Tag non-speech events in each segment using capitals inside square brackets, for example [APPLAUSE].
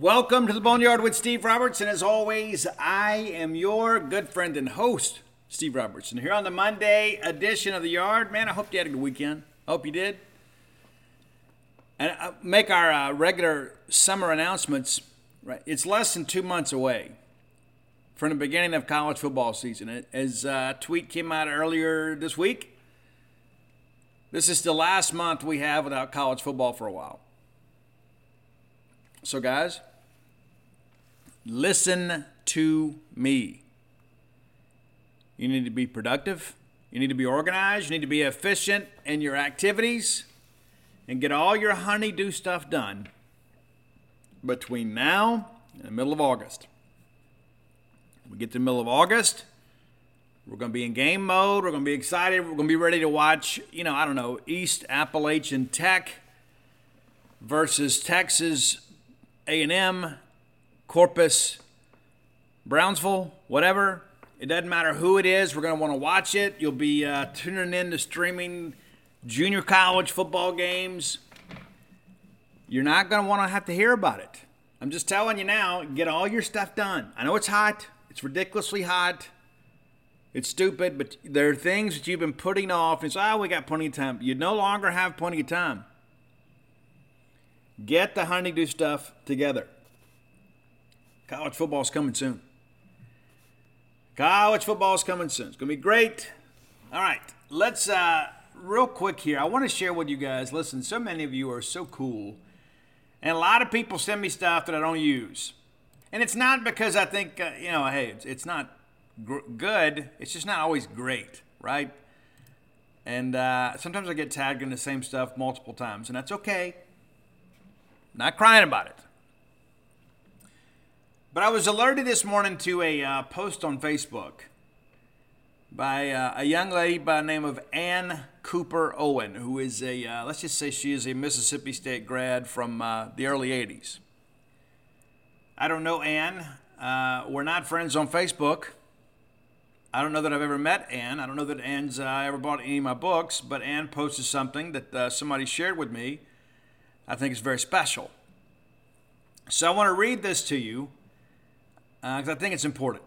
Welcome to the Boneyard with Steve Roberts, and as always, I am your good friend and host, Steve Roberts. And here on the Monday edition of the Yard, man, I hope you had a good weekend. I hope you did. And uh, make our uh, regular summer announcements. Right, it's less than two months away from the beginning of college football season. As a tweet came out earlier this week, this is the last month we have without college football for a while. So, guys, listen to me. You need to be productive. You need to be organized. You need to be efficient in your activities and get all your honeydew stuff done between now and the middle of August. We get to the middle of August, we're going to be in game mode. We're going to be excited. We're going to be ready to watch, you know, I don't know, East Appalachian Tech versus Texas A&M, Corpus, Brownsville, whatever. It doesn't matter who it is. We're going to want to watch it. You'll be uh, tuning in to streaming junior college football games. You're not going to want to have to hear about it. I'm just telling you now, get all your stuff done. I know it's hot. It's ridiculously hot. It's stupid, but there are things that you've been putting off. And say, oh, we got plenty of time. You no longer have plenty of time. Get the honeydew stuff together. College football's coming soon. College football's coming soon. It's going to be great. All right, let's, uh, real quick here, I want to share with you guys. Listen, so many of you are so cool. And a lot of people send me stuff that I don't use. And it's not because I think, uh, you know, hey, it's, it's not gr- good. It's just not always great, right? And uh, sometimes I get tagged in the same stuff multiple times, and that's okay. Not crying about it. But I was alerted this morning to a uh, post on Facebook by uh, a young lady by the name of Ann Cooper Owen, who is a, uh, let's just say she is a Mississippi State grad from uh, the early 80s. I don't know Ann. Uh, we're not friends on Facebook. I don't know that I've ever met Ann. I don't know that Ann's uh, ever bought any of my books, but Ann posted something that somebody shared with me. I think is very special. So I want to read this to you because uh, I think it's important.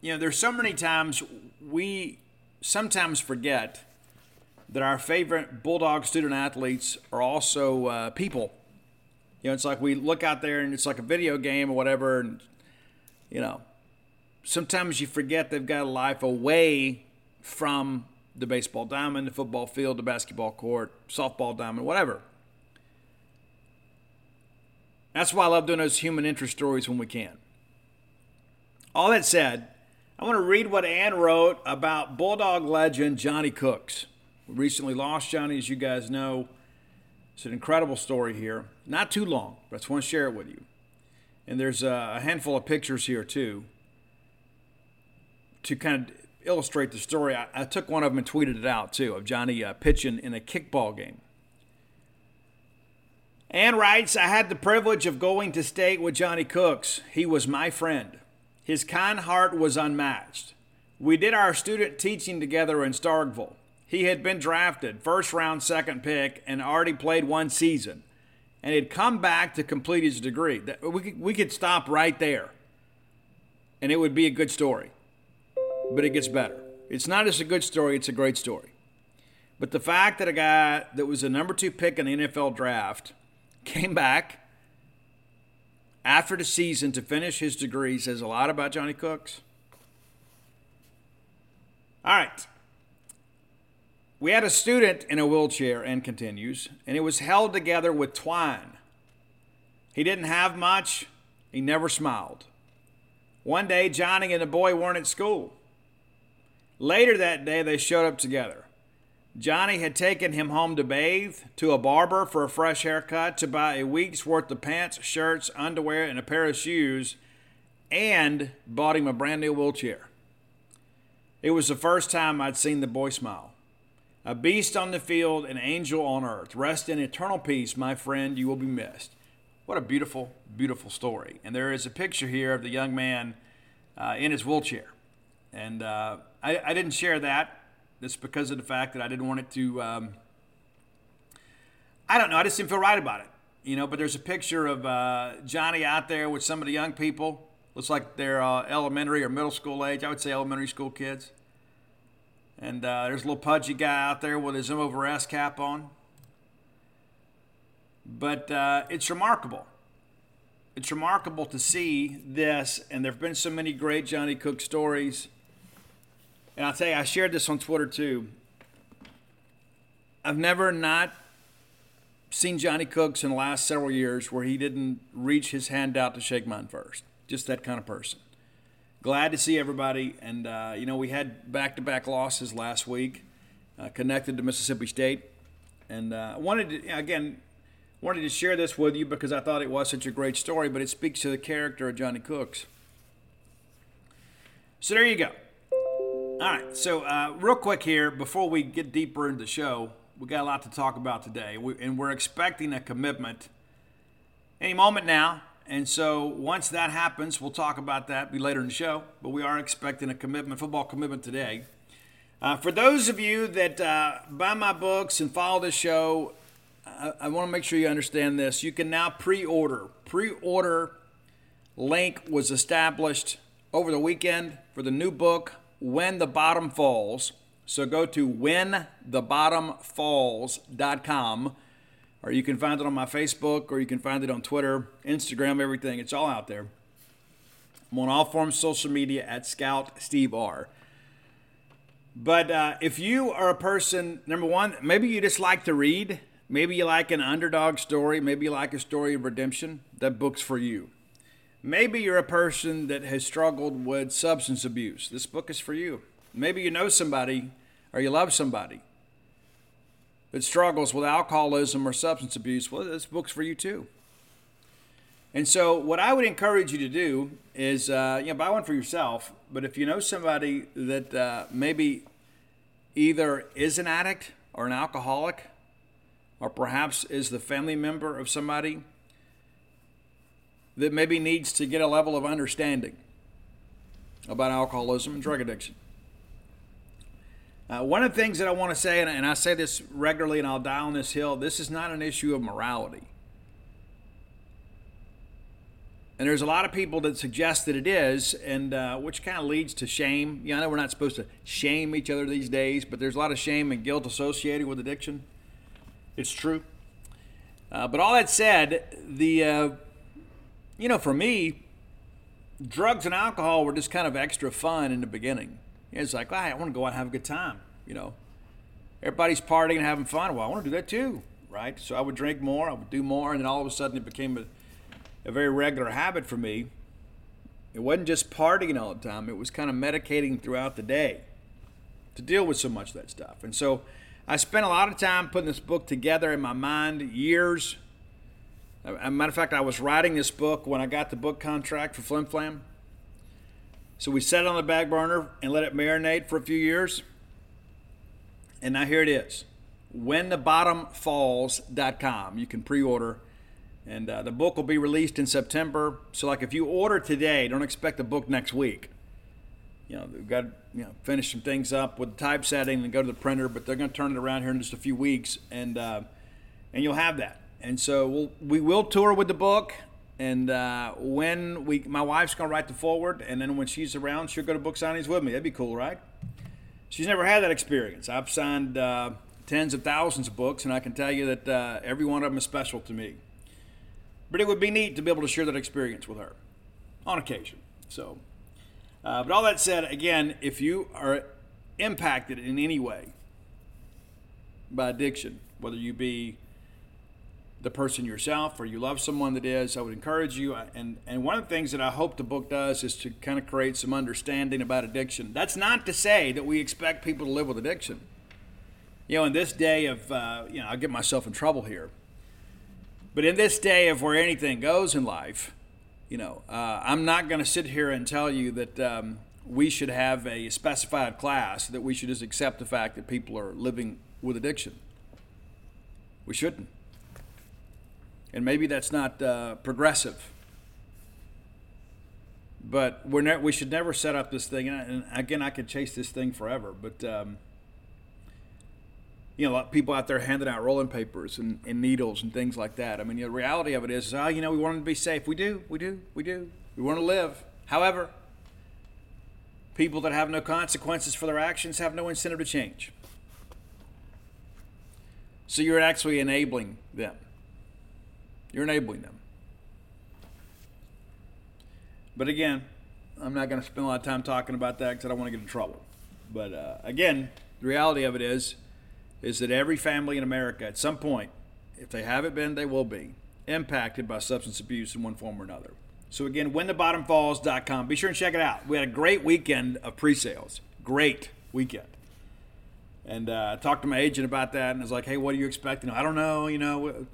You know, there's so many times we sometimes forget that our favorite Bulldog student athletes are also uh, people. You know, it's like we look out there and it's like a video game or whatever, and you know, sometimes you forget they've got a life away from the baseball diamond, the football field, the basketball court, softball diamond, whatever. That's why I love doing those human interest stories when we can. All that said, I want to read what Ann wrote about Bulldog legend Johnny Cooks. We recently lost Johnny, as you guys know. It's an incredible story here. Not too long, but I just want to share it with you. And there's a handful of pictures here, too to kind of illustrate the story, I, I, took one of them and tweeted it out too of Johnny uh, pitching in a kickball game. Ann writes, I had the privilege of going to state with Johnny Cooks. He was my friend. His kind heart was unmatched. We did our student teaching together in Starkville. He had been drafted, first round, second pick, and already played one season. And had come back to complete his degree. We could, we could stop right there, and it would be a good story but it gets better. It's not just a good story, it's a great story. But the fact that a guy that was a number two pick in the NFL draft [LAUGHS] came back after the season to finish his degree says a lot about Johnny Cooks. All right. We had a student in a wheelchair and continues, and it was held together with twine. He didn't have much, he never smiled. One day, Johnny and the boy weren't at school. Later that day, they showed up together. Johnny had taken him home to bathe, to a barber for a fresh haircut, to buy a week's worth of pants, shirts, underwear, and a pair of shoes, and bought him a brand new wheelchair. It was the first time I'd seen the boy smile. A beast on the field, an angel on earth. Rest in eternal peace, my friend, you will be missed. What a beautiful, beautiful story. And there is a picture here of the young man uh, in his wheelchair. And uh, I, I, didn't share that. Just because of the fact that I didn't want it to. Um, I don't know. I just didn't feel right about it. You know, but there's a picture of uh, Johnny out there with some of the young people. Looks like they're uh, elementary or middle school age. I would say elementary school kids. And uh, there's a little pudgy guy out there with his M over S cap on. But uh, it's remarkable. It's remarkable to see this, and there have been so many great Johnny Cook stories. And I'll tell you, I shared this on Twitter too. I've never not seen Johnny Cooks in the last several years where he didn't reach his hand out to shake mine first. Just that kind of person. Glad to see everybody. And, uh, you know, we had back to back losses last week uh, connected to Mississippi State. And I uh, wanted to, again, wanted to share this with you because I thought it was such a great story, but it speaks to the character of Johnny Cooks. So there you go. All right, so uh, real quick here, before we get deeper into the show, we got a lot to talk about today, we, and we're expecting a commitment any moment now. And so once that happens, we'll talk about that be later in the show. But we are expecting a commitment, football commitment today. Uh, for those of you that uh, buy my books and follow the show, I, I want to make sure you understand this. You can now pre order. Pre order link was established over the weekend for the new book, When the Bottom Falls. So go to whenthebottomfalls.com, or you can find it on my Facebook, or you can find it on Twitter, Instagram, everything. It's all out there. I'm on all forms of social media at Scout Steve R. But uh, if you are a person, number one, maybe you just like to read, Maybe you like an underdog story. Maybe you like a story of redemption. That book's for you. Maybe you're a person that has struggled with substance abuse. This book is for you. Maybe you know somebody or you love somebody that struggles with alcoholism or substance abuse. Well, this book's for you too. And so, what I would encourage you to do is, uh, you know, buy one for yourself. But if you know somebody that uh, maybe either is an addict or an alcoholic, or perhaps is the family member of somebody that maybe needs to get a level of understanding about alcoholism and drug addiction. Uh, one of the things that I want to say, and, and I say this regularly and I'll die on this hill, this is not an issue of morality. And there's a lot of people that suggest that it is, and uh, which kind of leads to shame. Know, I know we're not supposed to shame each other these days, but there's a lot of shame and guilt associated with addiction. It's true. Uh, but all that said, the uh, you know, for me, drugs and alcohol were just kind of extra fun in the beginning. It's like, I want to go out and have a good time. You know, everybody's partying and having fun. Well, I want to do that too, right? So I would drink more, I would do more, and then all of a sudden it became a, a very regular habit for me. It wasn't just partying all the time; it was kind of medicating throughout the day to deal with so much of that stuff. And so I spent a lot of time putting this book together in my mind, years. A matter of fact, I was writing this book when I got the book contract for Flim Flam. So we set it on the back burner and let it marinate for a few years. And now here it is whenthebottomfalls.com. You can pre order. And uh, the book will be released in September. So, like, if you order today, don't expect the book next week you know, they've got you know finish some things up with the typesetting and go to the printer, but they're going to turn it around here in just a few weeks, and uh, and you'll have that. And so we'll we will tour with the book, and uh, when we my wife's going to write the foreword, and then when she's around, she'll go to book signings with me. That'd be cool, right? She's never had that experience. I've signed uh, tens of thousands of books, and I can tell you that uh, every one of them is special to me. But it would be neat to be able to share that experience with her on occasion. So uh, but all that said, again, if you are impacted in any way by addiction, whether you be the person yourself or you love someone that is, I would encourage you. And, and one of the things that I hope the book does is to kind of create some understanding about addiction. That's not to say that we expect people to live with addiction. You know, in this day of, uh, you know, I'll get myself in trouble here. But in this day of where anything goes in life, you know, uh, I'm not going to sit here and tell you that um, we should have a specified class, that we should just accept the fact that people are living with addiction. We shouldn't. And maybe that's not uh, progressive. But we're ne- we should never set up this thing. And again, I could chase this thing forever. But, um, you know, a lot of people out there handing out rolling papers and, and needles and things like that. I mean, the reality of it is, oh, you know, we want them to be safe. We do, we do, we do. We want to live. However, people that have no consequences for their actions have no incentive to change. So you're actually enabling them. You're enabling them. But again, I'm not going to spend a lot of time talking about that because I don't want to get in trouble. But uh, again, the reality of it is, is that every family in America, at some point, if they haven't been, they will be impacted by substance abuse in one form or another. So again, whenthebottomfalls.com. Be sure and check it out. We had a great weekend of pre-sales. Great weekend. And uh, I talked to my agent about that, and I was like, "Hey, what are you expecting?" I don't know. You know,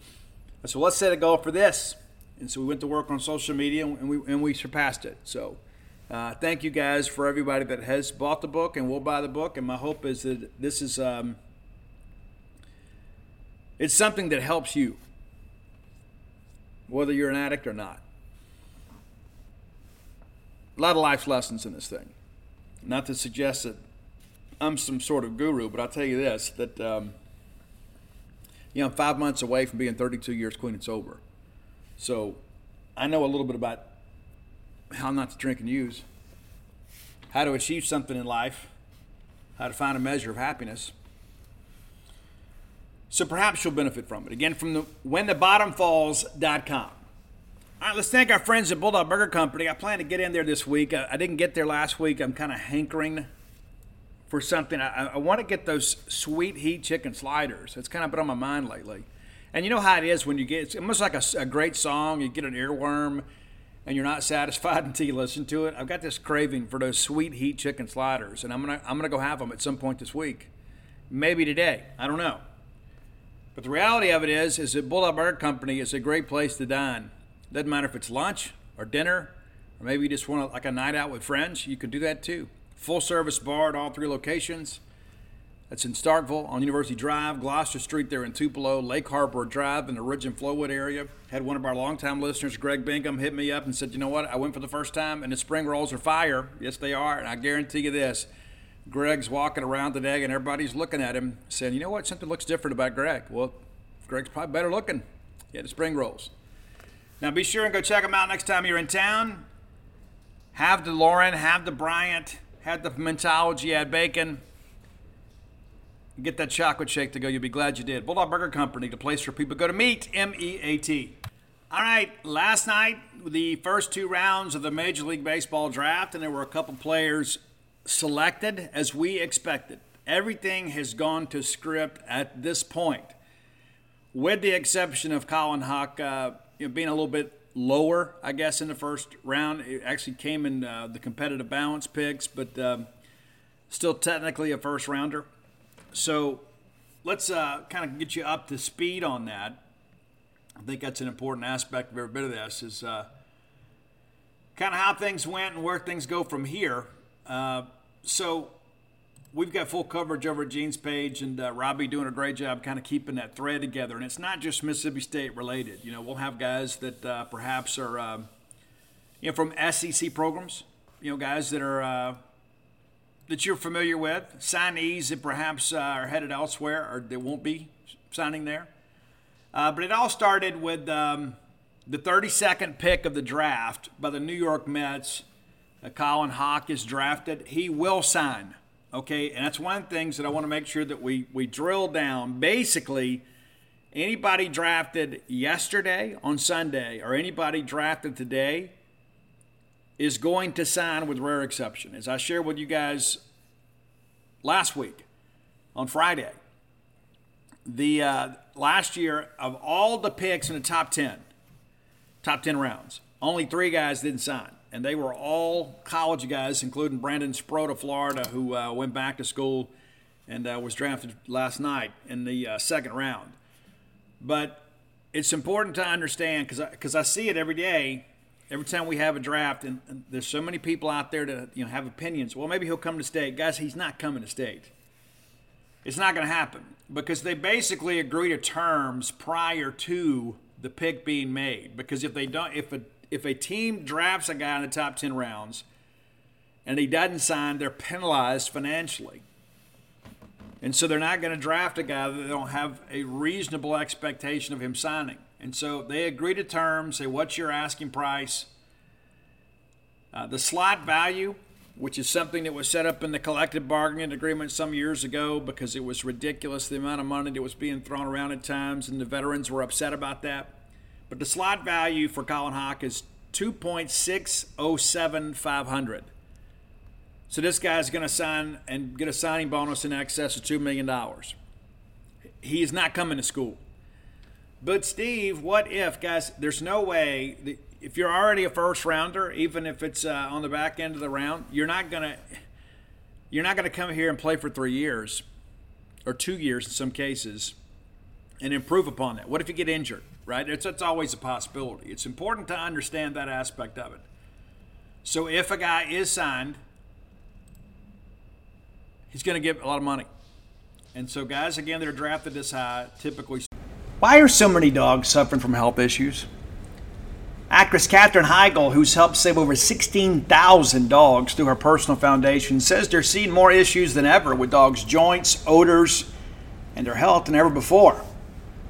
so let's set a goal for this. And so we went to work on social media, and we and we surpassed it. So. Uh, thank you guys for everybody that has bought the book and will buy the book. And my hope is that this is um, it's something that helps you, whether you're an addict or not. A lot of life's lessons in this thing. Not to suggest that I'm some sort of guru, but I'll tell you this: that um, you know, I'm five months away from being 32 years clean and sober. So I know a little bit about how not to drink and use, how to achieve something in life, how to find a measure of happiness. So perhaps you'll benefit from it. Again, from the whenthebottomfalls.com. All right, let's thank our friends at Bulldog Burger Company. I plan to get in there this week. I, I didn't get there last week. I'm kind of hankering for something. I, I want to get those sweet heat chicken sliders. It's kind of been on my mind lately. And you know how it is when you get it's almost like a, a great song, you get an earworm and you're not [LAUGHS] satisfied until you listen to it. I've got this craving for those sweet heat chicken sliders, and I'm gonna I'm gonna go have them at some point this week, maybe today. I don't know. But the reality of it is, is that Bulldog Burger Company is a great place to dine. Doesn't matter if it's lunch or dinner, or maybe you just want like a night out with friends. You could do that too. Full service bar at all three locations. That's in Starkville on University Drive, Gloster Street there in Tupelo, Lake Harbor Drive in the Ridge and Flowood area. Had one of our longtime listeners, Greg Bingham, hit me up and said, you know what, I went for the first time and the spring rolls are fire. Yes, they are. And I guarantee you this, Greg's walking around today and everybody's looking at him saying, you know what, something looks different about Greg. Well, Greg's probably better looking. Yeah, the spring rolls. Now be sure and go check them out next time you're in town. Have the Lauren, have the Bryant, have the Mentology, add bacon get that chocolate shake to go. You'll be glad you did. Bulldog Burger Company, the place for people go to meet. M E A T. All right, last night, the first two rounds of the Major League Baseball draft, and there were a couple players selected as we expected. Everything has gone to script at this point, with the exception of Colin Houck uh, you know, being a little bit lower, I guess, in the first round. It actually came in uh, the competitive balance picks, but um, still technically a first rounder. So let's uh, kind of get you up to speed on that. I think that's an important aspect of every bit of this is uh, kind of how things went and where things go from here. Uh, so we've got full coverage over Gene's page, and uh, Robbie doing a great job kind of keeping that thread together. And it's not just Mississippi State related. You know, we'll have guys that uh, perhaps are, uh, you know, from SEC programs. You know, guys that are uh, that you're familiar with, signees that perhaps uh, are headed elsewhere or they won't be signing there. Uh, but it all started with um, the 32nd pick of the draft by the New York Mets. Colin Houck is drafted. He will sign. Okay, and that's one of the things that I want to make sure that we, we drill down. Basically, anybody drafted yesterday on Sunday or anybody drafted today is going to sign with rare exception. As I shared with you guys last week on Friday, the uh, last year of all the picks in the top 10, top 10 rounds, only three guys didn't sign. And they were all college guys, including Brandon Sproat of Florida, who uh, went back to school and uh, was drafted last night in the uh, second round. But it's important to understand because because I, I, see it every day, every time we have a draft, and, and, there's so many people out there to you know have opinions. Well, maybe he'll come to state, guys. He's not coming to state. It's not going to happen because they basically agree to terms prior to the pick being made. Because if they don't, if a if a team drafts a guy in the top ten rounds, and he doesn't sign, they're penalized financially. And so they're not going to draft a guy that they don't have a reasonable expectation of him signing. And so they agree to terms, say, what's your asking price? Uh, the slot value, which is something that was set up in the collective bargaining agreement some years ago because it was ridiculous the amount of money that was being thrown around at times, and the veterans were upset about that. But the slot value for Colin Houck is 2.607500. So this guy's going to sign and get a signing bonus in excess of $2 million. He is not coming to school. But, Steve, what if, guys, there's no way, that if you're already a first rounder, even if it's uh, on the back end of the round, you're not going to. You're not going to come here and play for three years, or two years in some cases, and improve upon that. What if you get injured? Right? It's, it's always a possibility. It's important to understand that aspect of it. So if a guy is signed he's going to get a lot of money. And so, guys, again, that are drafted this high typically. Why are so many dogs suffering from health issues? Actress Katherine Heigl, who's helped save over 16,000 dogs through her personal foundation, says they're seeing more issues than ever with dogs' joints, odors, and their health than ever before.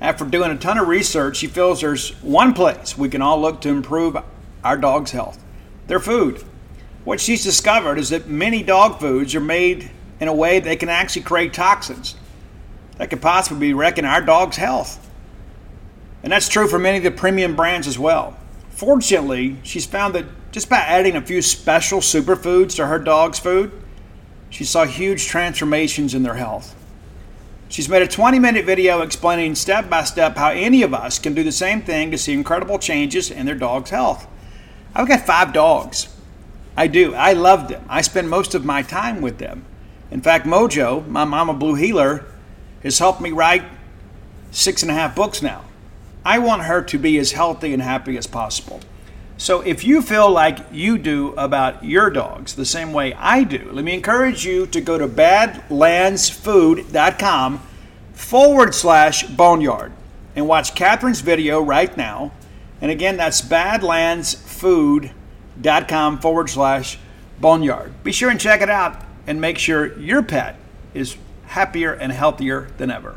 After doing a ton of research, she feels there's one place we can all look to improve our dog's health their food. What she's discovered is that many dog foods are made in a way that can actually create toxins that could possibly be wrecking our dog's health. And that's true for many of the premium brands as well. Fortunately, she's found that just by adding a few special superfoods to her dog's food, she saw huge transformations in their health. She's made a 20 minute video explaining step by step how any of us can do the same thing to see incredible changes in their dog's health. I've got five dogs. I do. I love them. I spend most of my time with them. In fact, Mojo, my Mama Blue heeler, has helped me write six and a half books now. I want her to be as healthy and happy as possible. So if you feel like you do about your dogs the same way I do, let me encourage you to go to badlandsfood.com forward slash boneyard and watch Katherine's video right now. And again, that's badlandsfood.com forward slash boneyard. Be sure and check it out and make sure your pet is happier and healthier than ever.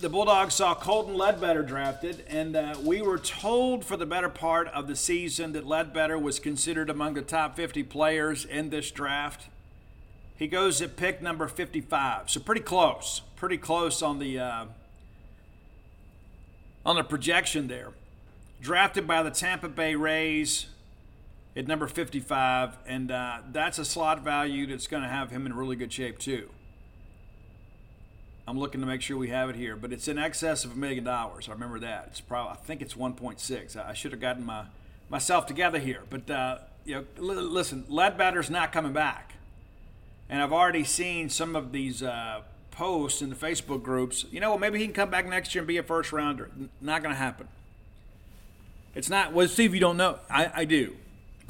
the Bulldogs saw Colton Ledbetter drafted, and uh, we were told for the better part of the season that Ledbetter was considered among the top 50 players in this draft. He goes at pick number 55, so pretty close, pretty close on the uh, on the projection there. Drafted by the Tampa Bay Rays at number 55, and uh, that's a slot value that's going to have him in really good shape too. I'm looking to make sure we have it here, but it's in excess of a million dollars. I remember that. It's probably I think it's 1.6. I should have gotten my myself together here, but uh, you know, l- listen, Ledbetter's not coming back, and I've already seen some of these uh, posts in the Facebook groups. You know, well, maybe he can come back next year and be a first rounder. N- not going to happen. It's not. Well, Steve, you don't know. I, I do.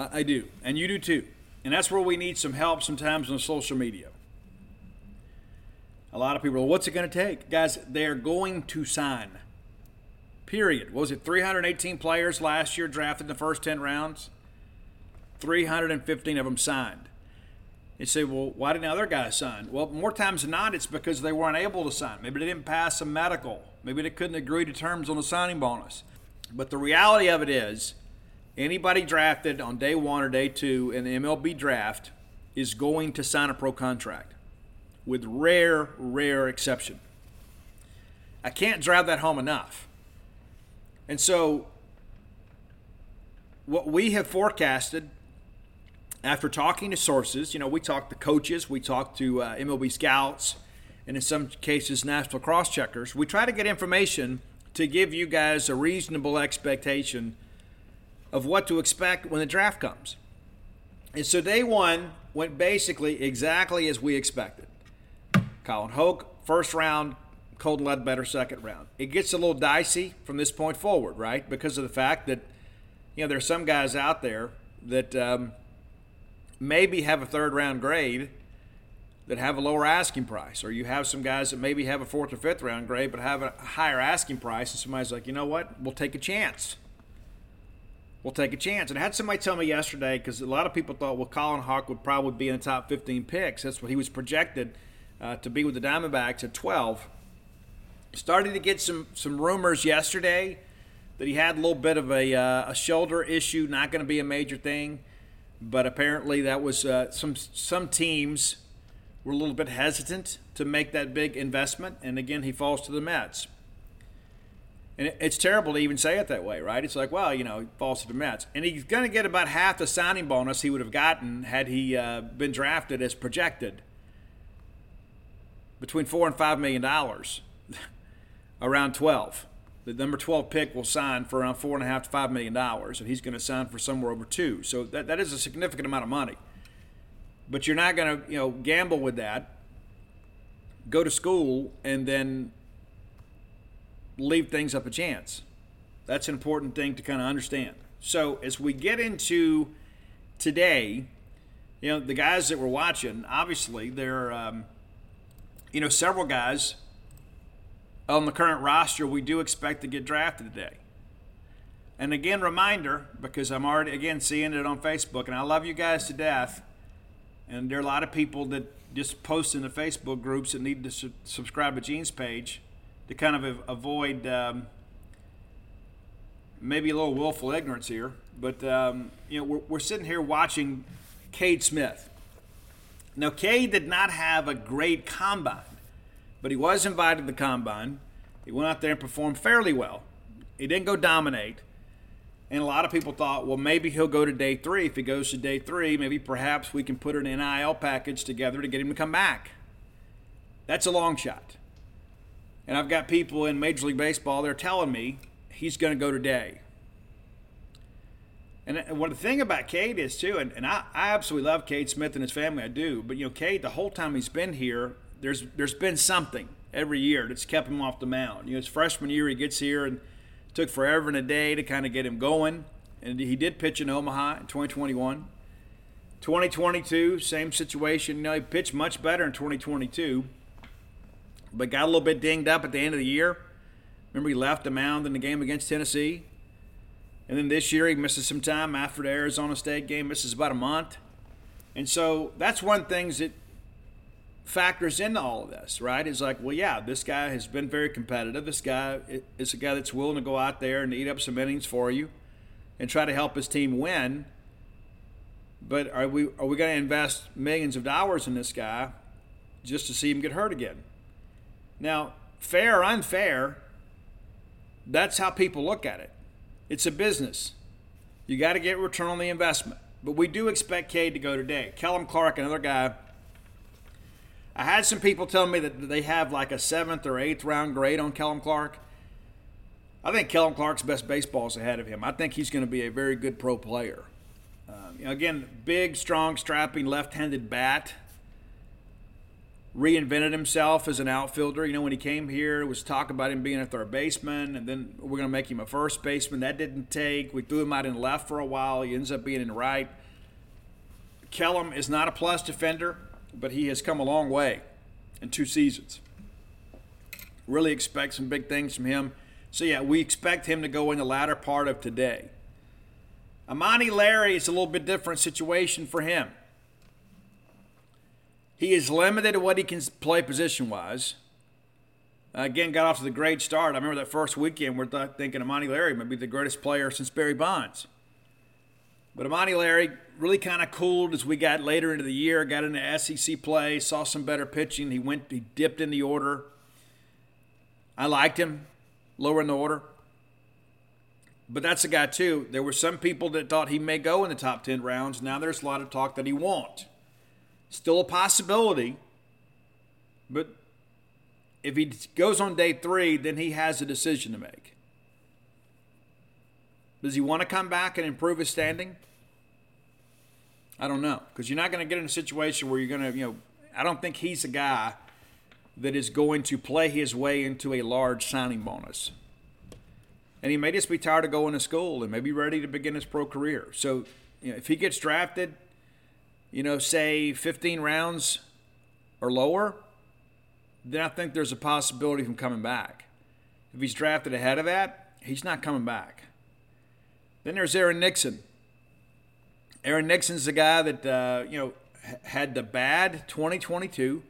I, I do, and you do too. And that's where we need some help sometimes on social media. A lot of people what's it going to take? Guys, they're going to sign. Period. What was it 318 players last year drafted in the first 10 rounds? 315 of them signed. You say, well, why didn't other guys sign? Well, more times than not, it's because they weren't able to sign. Maybe they didn't pass a medical. Maybe they couldn't agree to terms on the signing bonus. But the reality of it is, anybody drafted on day one or day two in the MLB draft is going to sign a pro contract with rare, rare exception. I can't drive that home enough. And so, what we have forecasted after talking to sources, you know, we talked to coaches, we talked to uh, MLB scouts, and in some cases, national cross checkers. We try to get information to give you guys a reasonable expectation of what to expect when the draft comes. And so, day one went basically exactly as we expected. Colin Houck, first round, Colton Ledbetter, second round. It gets a little dicey from this point forward, right? Because of the fact that, you know, there's some guys out there that um, maybe have a third round grade that have a lower asking price, or you have some guys that maybe have a fourth or fifth round grade but have a higher asking price, and somebody's like, you know what, we'll take a chance. We'll take a chance. And I had somebody tell me yesterday because a lot of people thought, well, Colin Houck would probably be in the top 15 picks. That's what he was projected uh, to be with the Diamondbacks at 12. Started to get some some rumors yesterday that he had a little bit of a, uh, a shoulder issue, not going to be a major thing, but apparently that was uh, some some teams were a little bit hesitant to make that big investment, and again he falls to the Mets. And it's terrible to even say it that way, right? It's like, well, you know, he falls to the Mets. And he's going to get about half the signing bonus he would have gotten had he uh, been drafted as projected between four and five million dollars, [LAUGHS] around twelve. The number twelve pick will sign for around four and a half to five million dollars, and he's going to sign for somewhere over two. So that, that is a significant amount of money. But you're not going to you know gamble with that. Go to school and then leave things up a chance. That's an important thing to kind of understand. So as we get into today, you know the guys that we're watching, obviously they're. Um, you know, several guys on the current roster we do expect to get drafted today. And again, reminder, because I'm already, again, seeing it on Facebook, and I love you guys to death. And there are a lot of people that just post in the Facebook groups that need to su- subscribe to Gene's page to kind of avoid um, maybe a little willful ignorance here. But, um, you know, we're, we're sitting here watching Cade Smith. Now, Cade did not have a great combine, but he was invited to the combine. He went out there and performed fairly well. He didn't go dominate. And a lot of people thought, well, maybe he'll go to day three. If he goes to day three, maybe perhaps we can put an NIL package together to get him to come back. That's a long shot. And I've got people in Major League Baseball, they're telling me he's going to go today. And uh, what the thing about Cade is too, and, and I, I absolutely love Cade Smith and his family, I do. But you know, Cade, the whole time he's been here, there's there's been something every year that's kept him off the mound. You know, his freshman year he gets here and took forever and a day to kind of get him going, and he did pitch in Omaha in 2021. 2022, same situation. You know, he pitched much better in 2022, but got a little bit dinged up at the end of the year. Remember, he left the mound in the game against Tennessee. And then this year he misses some time after the Arizona State game, misses about a month. And so that's one things that factors into all of this, right? Is like, well, yeah, this guy has been very competitive. This guy is a guy that's willing to go out there and eat up some innings for you and try to help his team win. But are we are we going to invest millions of dollars in this guy just to see him get hurt again? Now, fair or unfair, that's how people look at it. It's a business. You got to get return on the investment. But we do expect Cade to go today. Kellum Clark, another guy. I had some people telling me that they have like a seventh or eighth round grade on Kellum Clark. I think Kellum Clark's best baseball is ahead of him. I think he's going to be a very good pro player. Um, you know, again, big, strong, strapping left-handed bat. Reinvented himself as an outfielder. You know, when he came here, it was talk about him being a third baseman, and then we're going to make him a first baseman. That didn't take. We threw him out in left for a while. He ends up being in right. Kellum is not a plus defender, but he has come a long way in two seasons. Really expect some big things from him. So, yeah, we expect him to go in the latter part of today. Amani Larry is a little bit different situation for him. He is limited to what he can play position wise. Uh, again, got off to the great start. I remember that first weekend we're th- thinking Amani Larry might be the greatest player since Barry Bonds. But Amani Larry really kind of cooled as we got later into the year, got into SEC play, saw some better pitching. He went, he dipped in the order. I liked him lower in the order. But that's a guy, too. There were some people that thought he may go in the top 10 rounds. Now there's a lot of talk that he won't. Still a possibility. But if he goes on day three, then he has a decision to make. Does he want to come back and improve his standing? I don't know. Because you're not going to get in a situation where you're going to, you know, I don't think he's a guy that is going to play his way into a large signing bonus. And he may just be tired of going to school and maybe ready to begin his pro career. So, you know, if he gets drafted, you know, say 15 rounds or lower, then I think there's a possibility of him coming back. If he's drafted ahead of that, he's not coming back. Then there's Aaron Nixon. Aaron Nixon's the guy that, uh, you know, had the bad 2022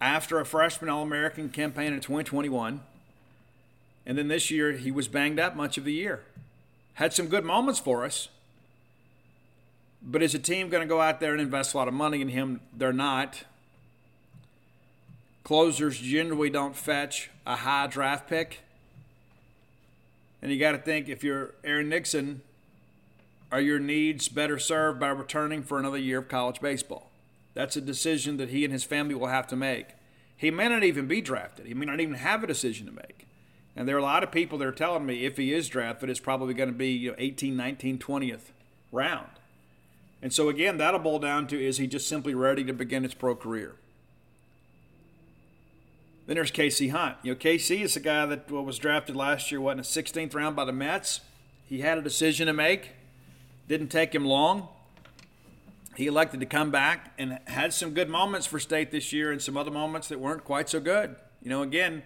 after a freshman All American campaign in 2021. And then this year, he was banged up much of the year. Had some good moments for us. But is a team going to go out there and invest a lot of money in him? They're not. Closers generally don't fetch a high draft pick. And you got to think if you're Aaron Nixon, are your needs better served by returning for another year of college baseball? That's a decision that he and his family will have to make. He may not even be drafted. He may not even have a decision to make. And there are a lot of people that are telling me if he is drafted, it's probably going to be you know, 18, 19, 20th round. And so, again, that'll boil down to is he just simply ready to begin his pro career? Then there's KC Hunt. You know, KC is a guy that was drafted last year, what, in the 16th round by the Mets. He had a decision to make. Didn't take him long. He elected to come back and had some good moments for state this year and some other moments that weren't quite so good. You know, again,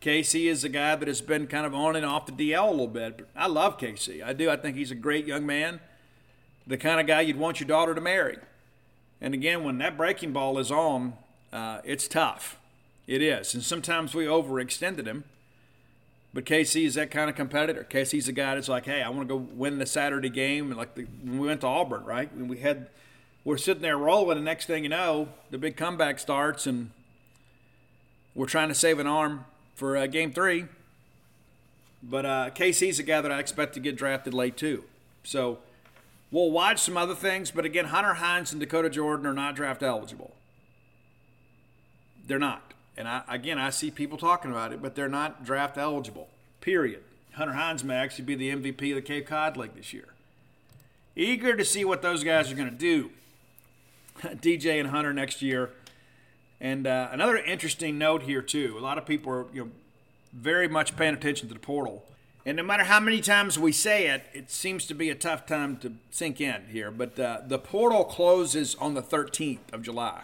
KC is a guy that has been kind of on and off the DL a little bit. But I love KC. I do. I think he's a great young man, the kind of guy you'd want your daughter to marry. And again, when that breaking ball is on, uh, it's tough. It is. And sometimes we overextended him. But KC is that kind of competitor. KC's a guy that's like, hey, I want to go win the Saturday game. And like the, when we went to Auburn, right? When we had, we're sitting there rolling, and next thing you know, the big comeback starts, and we're trying to save an arm for uh, game three. But uh, KC's a guy that I expect to get drafted late too. So we'll watch some other things. But again, Hunter Hines and Dakota Jordan are not draft eligible. They're not. And I, again, I see people talking about it, but they're not draft eligible. Period. Hunter Hines may actually be the MVP of the Cape Cod League this year. Eager to see what those guys are going to do. [LAUGHS] DJ and Hunter next year. And uh, another interesting note here too. A lot of people are you know very much paying attention to the portal. And no matter how many times we say it, it seems to be a tough time to sink in here. But uh, the portal closes on the 13th of July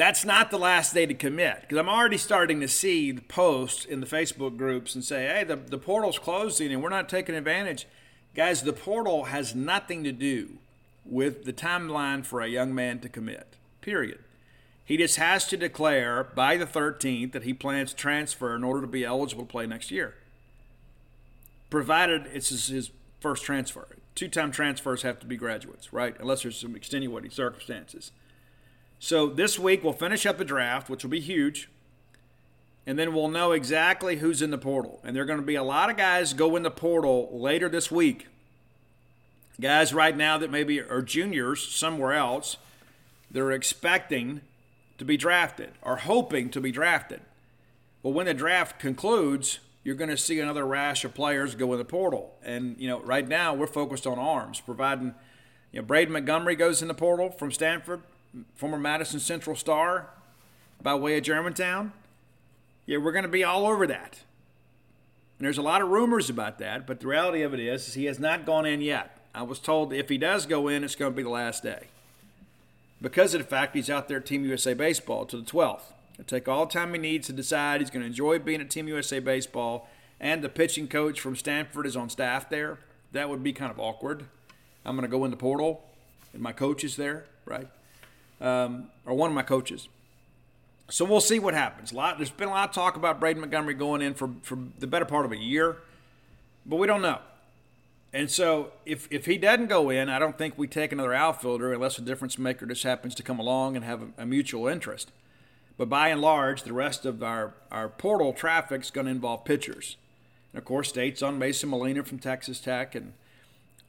that's not the last day to commit because I'm already starting to see the posts in the Facebook groups and say, hey, the, the portal's closing and we're not taking advantage. Guys, the portal has nothing to do with the timeline for a young man to commit, period. He just has to declare by the 13th that he plans to transfer in order to be eligible to play next year, provided it's his, first transfer. Two time transfers have to be graduates, right? Unless there's some extenuating circumstances. So this week we'll finish up the draft, which will be huge. and then we'll know exactly who's in the portal. And there are going to be a lot of guys go in the portal later this week. Guys right now that maybe are juniors somewhere else, they're expecting to be drafted or hoping to be drafted. Well, when the draft concludes, you're going to see another rash of players go in the portal. And, you know, right now we're focused on arms, providing, you know, Braden Montgomery goes in the portal from Stanford, former Madison Central star by way of Germantown. Yeah, we're going to be all over that. And there's a lot of rumors about that, but the reality of it is, is he has not gone in yet. I was told if he does go in, it's going to be the last day. Because of the fact he's out there at Team USA Baseball to the 12th. He'll take all the time he needs to decide. He's going to enjoy being at Team USA Baseball. And the pitching coach from Stanford is on staff there. That would be kind of awkward. I'm going to go in the portal, and my coach is there, right? Um, or one of my coaches. So we'll see what happens. Lot, there's been a lot of talk about Braden Montgomery going in for, for the better part of a year, but we don't know. And so if, if he doesn't go in, I don't think we take another outfielder unless a difference maker just happens to come along and have a, a mutual interest. But by and large, the rest of our, our portal traffic is going to involve pitchers. And of course, states on Mason Molina from Texas Tech and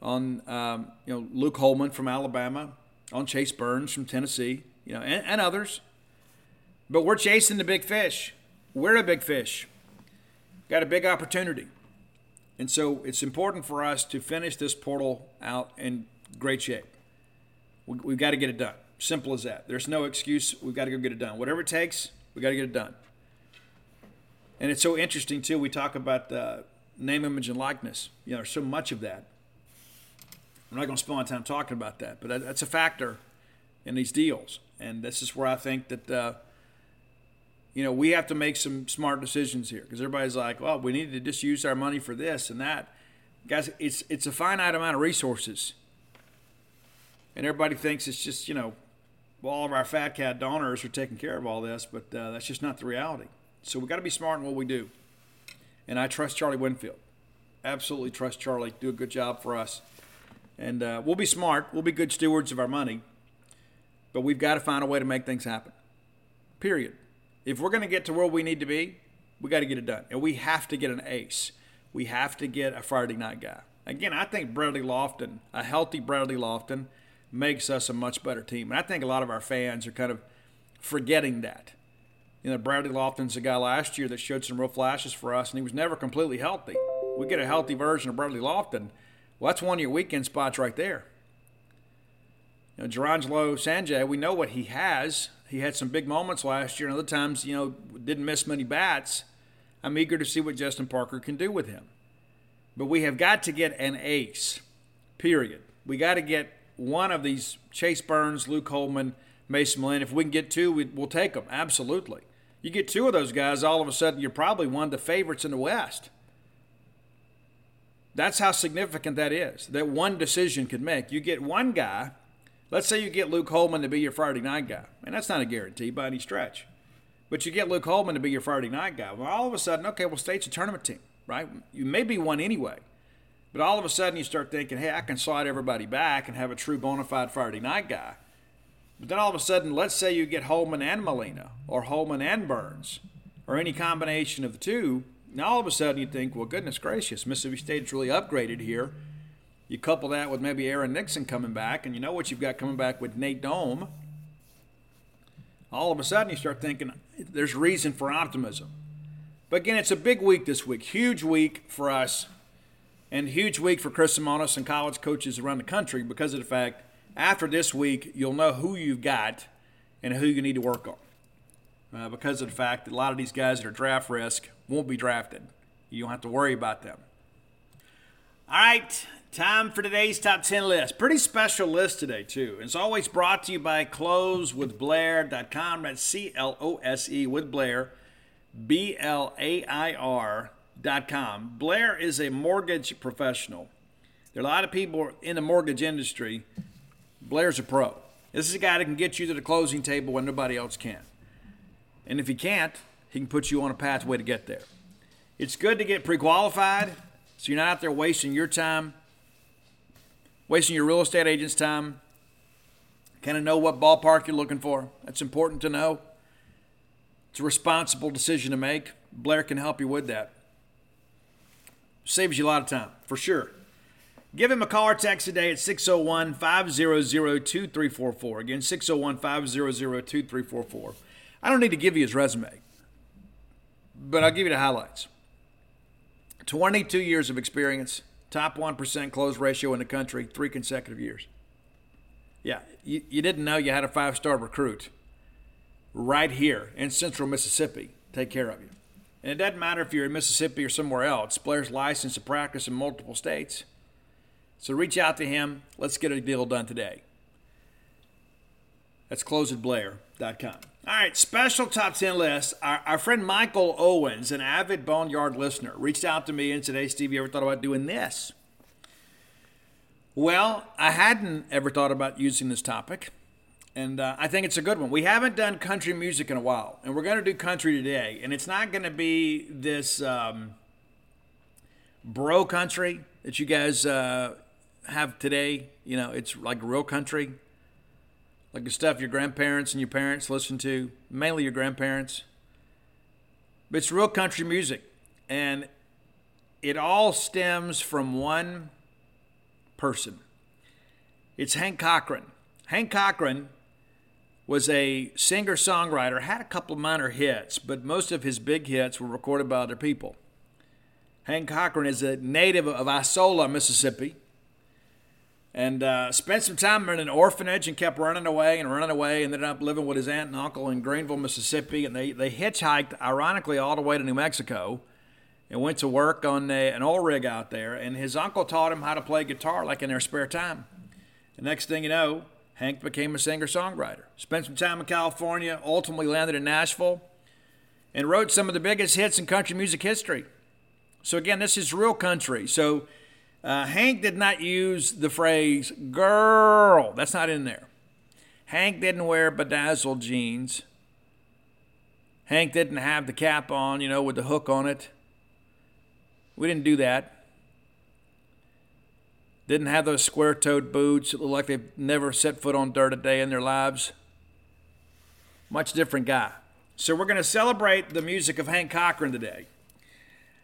on um, you know Luke Holman from Alabama, on Chase Burns from Tennessee, you know, and, and others. But we're chasing the big fish. We're a big fish. Got a big opportunity. And so it's important for us to finish this portal out in great shape. We, we've got to get it done. Simple as that. There's no excuse. We've got to go get it done. Whatever it takes, we've got to get it done. And it's so interesting too. We talk about uh, name, image, and likeness. You know, there's so much of that. I'm not going to spend my time talking about that, but that's a factor in these deals. And this is where I think that uh, you know we have to make some smart decisions here because everybody's like, well, we need to just use our money for this and that. Guys, it's it's a finite amount of resources, and everybody thinks it's just you know well, all of our fat cat donors are taking care of all this, but uh, that's just not the reality. So we got to be smart in what we do. And I trust Charlie Winfield. Absolutely trust Charlie. Do a good job for us. And uh, we'll be smart. We'll be good stewards of our money. But we've got to find a way to make things happen. Period. If we're going to get to where we need to be, we got to get it done. And we have to get an ace. We have to get a Friday night guy. Again, I think Bradley Loftin, a healthy Bradley Loftin, makes us a much better team. And I think a lot of our fans are kind of forgetting that. You know, Bradley Loftin's a guy last year that showed some real flashes for us, and he was never completely healthy. We get a healthy version of Bradley Loftin. Well, that's one of your weekend spots right there. You know, Jurrangelo Cijntje, we know what he has. He had some big moments last year, and other times, you know, didn't miss many bats. I'm eager to see what Justin Parker can do with him. But we have got to get an ace, period. We got to get one of these Chase Burns, Luke Holman, Mason Molina. If we can get two, we, will take them. Absolutely. You get two of those guys, all of a sudden you're probably one of the favorites in the West. That's how significant that is. That one decision could make. You get one guy. Let's say you get Luke Holman to be your Friday night guy, and that's not a guarantee by any stretch. But you get Luke Holman to be your Friday night guy. Well, all of a sudden, okay, well, State's a tournament team, right? You may be one anyway. But all of a sudden, you start thinking, hey, I can slide everybody back and have a true bona fide Friday night guy. But then all of a sudden, let's say you get Holman and Molina, or Holman and Burns, or any combination of the two. Now all of a sudden, you think, well, goodness gracious, Mississippi State's really upgraded here. You couple that with maybe Aaron Nixon coming back, and you know what you've got coming back with Nate Dohm. All of a sudden, you start thinking there's reason for optimism. But again, it's a big week this week, huge week for us and huge week for Chris Lemonis and college coaches around the country because of the fact after this week, you'll know who you've got and who you need to work on. Uh, because of the fact that a lot of these guys that are draft risk won't be drafted. You don't have to worry about them. All right, time for today's top 10 list. Pretty special list today, too. It's always brought to you by closewithblair.com. That's C L O S E with Blair, B L A I R Com. Blair is a mortgage professional. There are a lot of people in the mortgage industry. Blair's a pro. This is a guy that can get you to the closing table when nobody else can. And if he can't, he can put you on a pathway to get there. It's good to get pre qualified so you're not out there wasting your time, wasting your real estate agent's time. Kind of know what ballpark you're looking for. That's important to know. It's a responsible decision to make. Blair can help you with that. Saves you a lot of time, for sure. Give him a call or text today at 601 500 2344. Again, 601 500 2344. I don't need to give you his resume, but I'll give you the highlights. 22 years of experience, top 1% close ratio in the country, three consecutive years. Yeah, you, you didn't know you had a five star recruit right here in central Mississippi take care of you. And it doesn't matter if you're in Mississippi or somewhere else. Blair's licensed to practice in multiple states. So reach out to him. Let's get a deal done today. That's closeatblair.com. All right, special top 10 list. Our, our friend Michael Owens, an avid Boneyard listener, reached out to me and said, Hey, Steve, you ever thought about doing this? Well, I hadn't ever thought about using this topic, and uh, I think it's a good one. We haven't done country music in a while, and we're going to do country today, and it's not going to be this um, bro country that you guys uh, have today. You know, it's like real country like the stuff your grandparents and your parents listened to, mainly your grandparents. But it's real country music. And it all stems from one person. It's Hank Cochran. Hank Cochran was a singer songwriter, had a couple minor hits, but most of his big hits were recorded by other people. Hank Cochran is a native of Isola, Mississippi and uh, spent some time in an orphanage and kept running away and running away and ended up living with his aunt and uncle in Greenville, Mississippi. And they, they hitchhiked, ironically, all the way to New Mexico and went to work on a, an oil rig out there. And his uncle taught him how to play guitar like in their spare time. The next thing you know, Hank became a singer songwriter. Spent some time in California, ultimately landed in Nashville, and wrote some of the biggest hits in country music history. So, again, this is real country. So, uh, Hank did not use the phrase girl. That's not in there. Hank didn't wear bedazzled jeans. Hank didn't have the cap on, you know, with the hook on it. We didn't do that. Didn't have those square toed boots that look like they've never set foot on dirt a day in their lives. Much different guy. So we're going to celebrate the music of Hank Cochran today.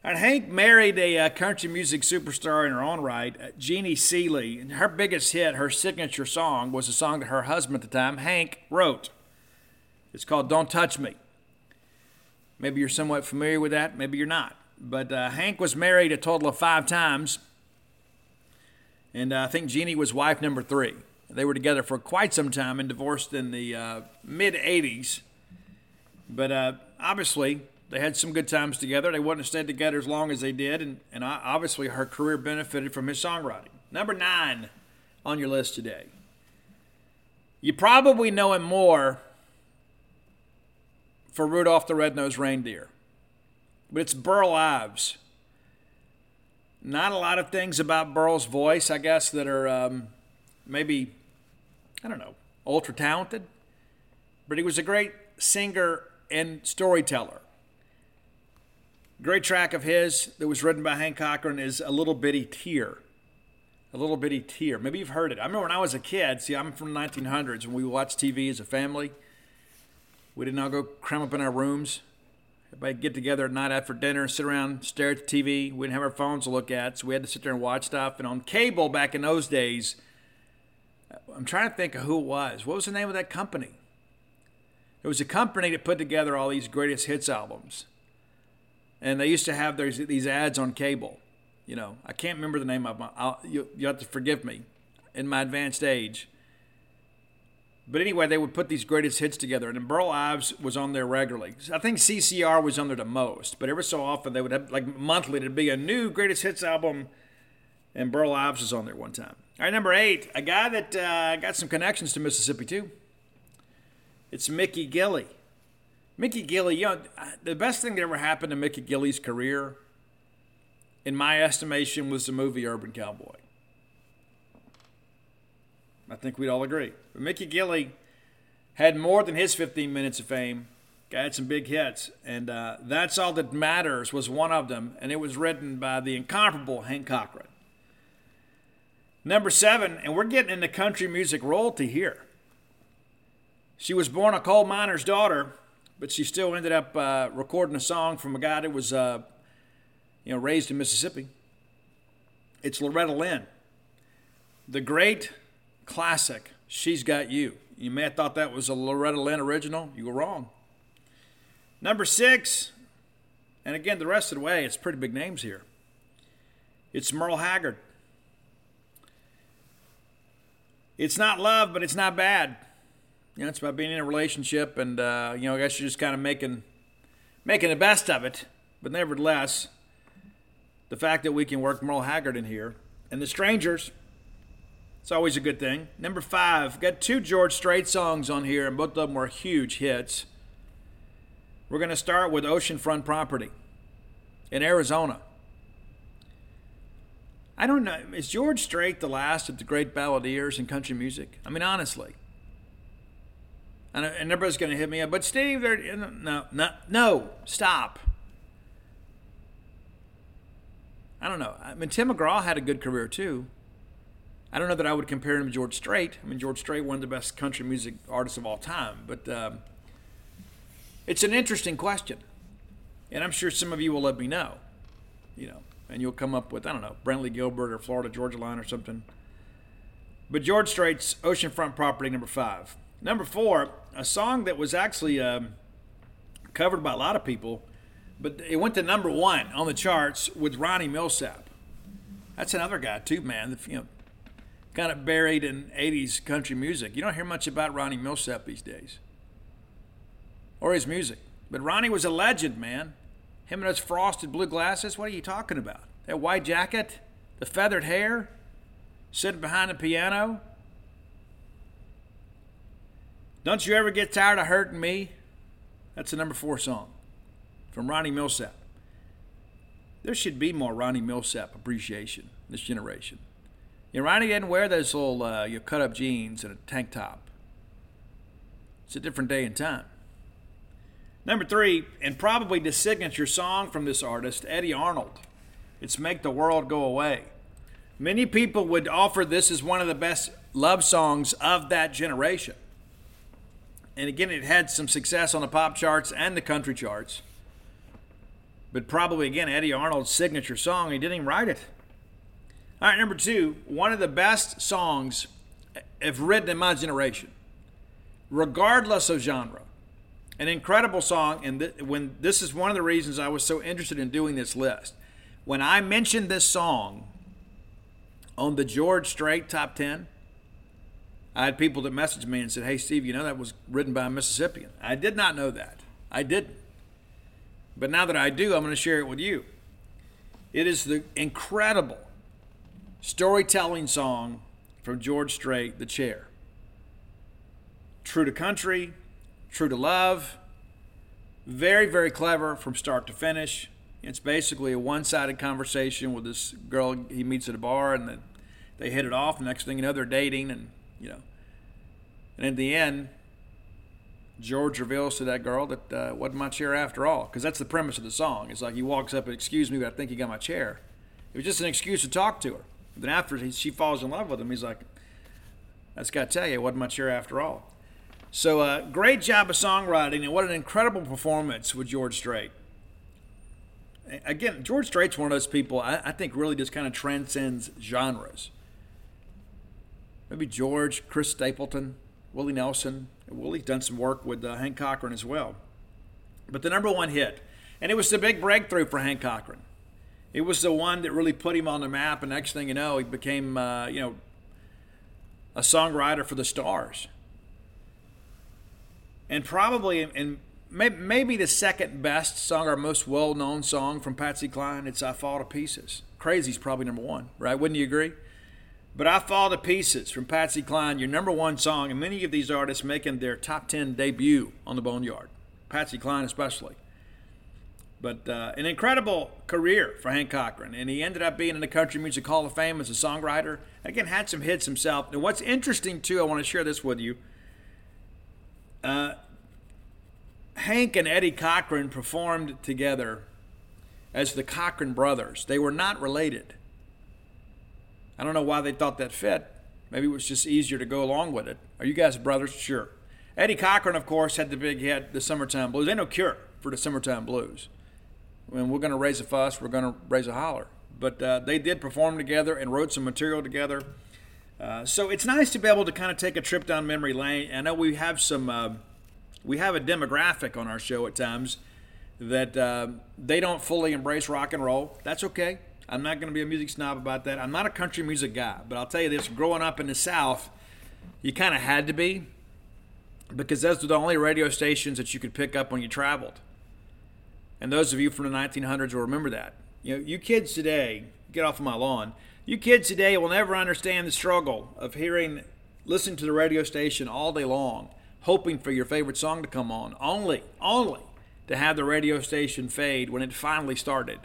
And Hank married a uh, country music superstar in her own right, uh, Jeannie Seely. And her biggest hit, her signature song, was a song that her husband at the time, Hank, wrote. It's called Don't Touch Me. Maybe you're somewhat familiar with that, maybe you're not. But uh, Hank was married a total of five times. And uh, I think Jeannie was wife number three. They were together for quite some time and divorced in the uh, mid 80s. But uh, obviously, they had some good times together. They wouldn't have stayed together as long as they did, and, and obviously her career benefited from his songwriting. Number nine on your list today. You probably know him more for Rudolph the Red-Nosed Reindeer, but it's Burl Ives. Not a lot of things about Burl's voice, I guess, that are um, maybe, I don't know, ultra talented, but he was a great singer and storyteller. Great track of his that was written by Hank Cochran is A Little Bitty Tear. A Little Bitty Tear. Maybe you've heard it. I remember when I was a kid, see, I'm from the 1900s, when we watched TV as a family. We didn't all go cram up in our rooms. Everybody get together at night after dinner, sit around, stare at the TV. We didn't have our phones to look at, so we had to sit there and watch stuff. And on cable back in those days, I'm trying to think of who it was. What was the name of that company? It was a company that put together all these greatest hits albums and they used to have these these ads on cable. You know, I can't remember the name of them. You, you have to forgive me in my advanced age. But anyway, they would put these greatest hits together, and Burl Ives was on there regularly. I think CCR was on there the most, but every so often they would have, like monthly, there'd be a new greatest hits album, and Burl Ives was on there one time. All right, number eight, a guy that uh, got some connections to Mississippi too. It's Mickey Gilley. Mickey Gilley, you know, the best thing that ever happened to Mickey Gilley's career, in my estimation, was the movie Urban Cowboy. I think we'd all agree. But Mickey Gilley had more than his 15 minutes of fame. Guy had some big hits, and uh, that's all that matters was one of them, and it was written by the incomparable Hank Cochran. Number seven, and we're getting into country music royalty here. She was born a coal miner's daughter but she still ended up uh, recording a song from a guy that was, uh, you know, raised in Mississippi. It's Loretta Lynn, the great classic. She's got you. You may have thought that was a Loretta Lynn original. You were wrong. Number six, and again, the rest of the way, it's pretty big names here. It's Merle Haggard. It's not love, but it's not bad. You know, it's about being in a relationship, and uh, you know, I guess you're just kind of making making the best of it. But nevertheless, the fact that we can work Merle Haggard in here and the Strangers, it's always a good thing. Number five, got two George Strait songs on here, and both of them were huge hits. We're going to start with Oceanfront Property in Arizona. I don't know. Is George Strait the last of the great balladeers in country music? I mean, honestly. And, and everybody's going to hit me up, but Steve, they're, no, no, no, stop. I don't know. I mean, Tim McGraw had a good career too. I don't know that I would compare him to George Strait. I mean, George Strait, one of the best country music artists of all time. But um, it's an interesting question, and I'm sure some of you will let me know. You know, and you'll come up with I don't know Brantley Gilbert or Florida Georgia Line or something. But George Strait's Oceanfront Property number five. Number four, a song that was actually um, covered by a lot of people, but it went to number one on the charts with Ronnie Milsap. That's another guy too, man. You know, kind of buried in '80s country music. You don't hear much about Ronnie Milsap these days, or his music. But Ronnie was a legend, man. Him and his frosted blue glasses. What are you talking about? That white jacket, the feathered hair, sitting behind the piano. Don't you ever get tired of hurting me? That's the number four song from Ronnie Milsap. There should be more Ronnie Milsap appreciation this generation. You know, Ronnie didn't wear those little uh, you cut up jeans and a tank top. It's a different day and time. Number three, and probably the signature song from this artist, Eddy Arnold. It's Make the World Go Away. Many people would offer this as one of the best love songs of that generation. And again, it had some success on the pop charts and the country charts. But probably, again, Eddy Arnold's signature song, he didn't even write it. All right, number two, one of the best songs ever written in my generation, regardless of genre an incredible song. And th- when this is one of the reasons I was so interested in doing this list. When I mentioned this song on the George Strait top 10, I had people that messaged me and said, Hey, Steve, you know that was written by a Mississippian. I did not know that. I didn't. But now that I do, I'm going to share it with you. It is the incredible storytelling song from George Strait, The Chair. True to country, True to Love. Very, very clever from start to finish. It's basically a one sided conversation with this girl he meets at a bar and they hit it off. Next thing you know, they're dating and, you know. And in the end, George reveals to that girl that uh, wasn't my chair after all, because that's the premise of the song. It's like he walks up and, excuse me, but I think he got my chair. It was just an excuse to talk to her. Then after he, she falls in love with him, he's like, I just got to tell you, it wasn't my chair after all. So, uh, great job of songwriting, and what an incredible performance with George Strait. Again, George Strait's one of those people I, I think really just kind of transcends genres. Maybe George, Chris Stapleton, Willie Nelson. Willie's done some work with uh, Hank Cochran as well. But the number one hit, and it was the big breakthrough for Hank Cochran. It was the one that really put him on the map, and next thing you know, he became, uh, you know, a songwriter for the stars and probably and maybe the second best song or most well-known song from Patsy Cline. It's "I Fall to Pieces." Crazy's probably number one, right? Wouldn't you agree? But "I Fall to Pieces" from Patsy Cline, your number one song, and many of these artists making their top ten debut on the Boneyard. Patsy Cline especially. But uh, an incredible career for Hank Cochran, and he ended up being in the Country Music Hall of Fame as a songwriter. Again, had some hits himself. And what's interesting too, I want to share this with you uh, Hank and Eddie Cochran performed together as the Cochran brothers. They were not related. I don't know why they thought that fit. Maybe it was just easier to go along with it. Are you guys brothers? Sure. Eddie Cochran, of course, had the big hit, The Summertime Blues. Ain't no cure for the Summertime Blues. I mean, we're going to raise a fuss, we're going to raise a holler. But uh, they did perform together and wrote some material together. Uh, so it's nice to be able to kind of take a trip down memory lane. I know we have some, uh, we have a demographic on our show at times that uh, they don't fully embrace rock and roll. That's okay. I'm not going to be a music snob about that. I'm not a country music guy, but I'll tell you this: growing up in the South, you kind of had to be because those were the only radio stations that you could pick up when you traveled. And those of you from the 1900s will remember that. You know, you kids today, get off of my lawn. You kids today will never understand the struggle of hearing, listening to the radio station all day long, hoping for your favorite song to come on, only, only to have the radio station fade when it finally started.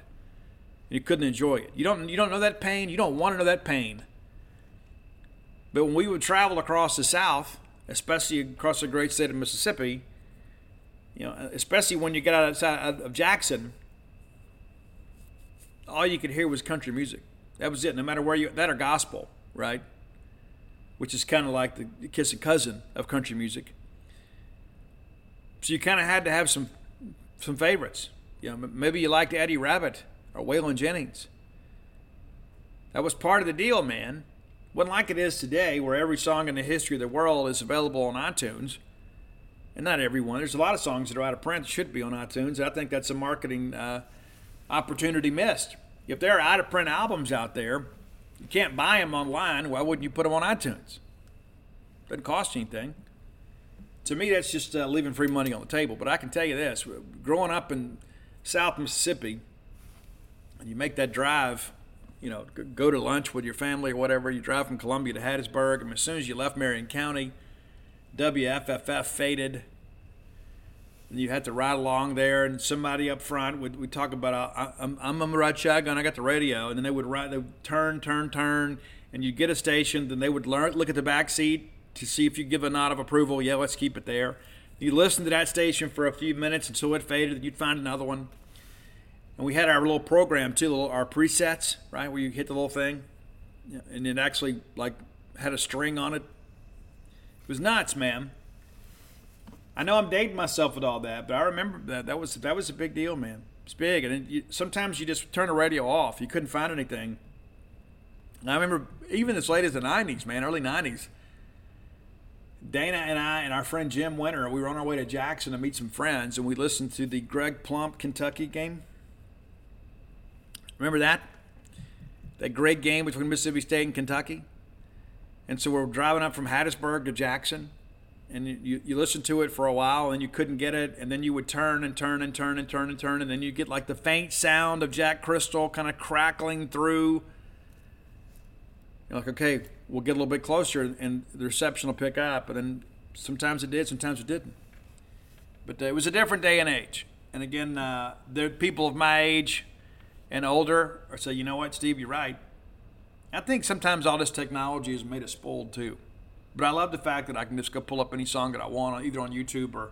You couldn't enjoy it. You don't, you don't know that pain. You don't want to know that pain. But when we would travel across the South, especially across the great state of Mississippi, you know, especially when you get outside of Jackson, all you could hear was country music. That was it. No matter where you that or gospel, right? Which is kind of like the kissing cousin of country music. So you kind of had to have some some favorites. You know, maybe you liked Eddie Rabbitt or Waylon Jennings. That was part of the deal, man. Wasn't like it is today, where every song in the history of the world is available on iTunes. And not everyone. There's a lot of songs that are out of print that should be on iTunes. I think that's a marketing uh, opportunity missed. If there are out of print albums out there, you can't buy them online. Why wouldn't you put them on iTunes? Doesn't cost anything. To me, that's just uh, leaving free money on the table. But I can tell you this: growing up in South Mississippi, you make that drive you know, go to lunch with your family or whatever. You drive from Columbia to Hattiesburg, and as soon as you left Marion County, WFFF faded. And you had to ride along there, and somebody up front would we talk about. Uh, I'm, I'm on the ride shotgun. I got the radio, and then they would ride. They would turn, turn, turn, and you'd get a station. Then they would learn, look at the back seat to see if you give a nod of approval. Yeah, let's keep it there. You listen to that station for a few minutes until it faded. You'd find another one. And we had our little program too, our presets, right, where you hit the little thing, and it actually like had a string on it. It was nuts, man. I know I'm dating myself with all that, but I remember that that was that was a big deal, man. It's big, and you, sometimes you just turn the radio off. You couldn't find anything. And I remember even as late as the '90s, man, early '90s. Dana and I and our friend Jim Winter, we were on our way to Jackson to meet some friends, and we listened to the Greg Plump Kentucky game. Remember that? That great game between Mississippi State and Kentucky? And so we're driving up from Hattiesburg to Jackson, and you, you listen to it for a while, and you couldn't get it, and then you would turn and turn and turn and turn and turn, and then you get like the faint sound of Jack Cristil kind of crackling through. You're like, okay, we'll get a little bit closer, and the reception will pick up. And then sometimes it did, sometimes it didn't. But uh, it was a different day and age. And again, uh, the people of my age and older or say, you know what, Steve, you're right. I think sometimes all this technology has made us spoiled too. But I love the fact that I can just go pull up any song that I want, either on YouTube or,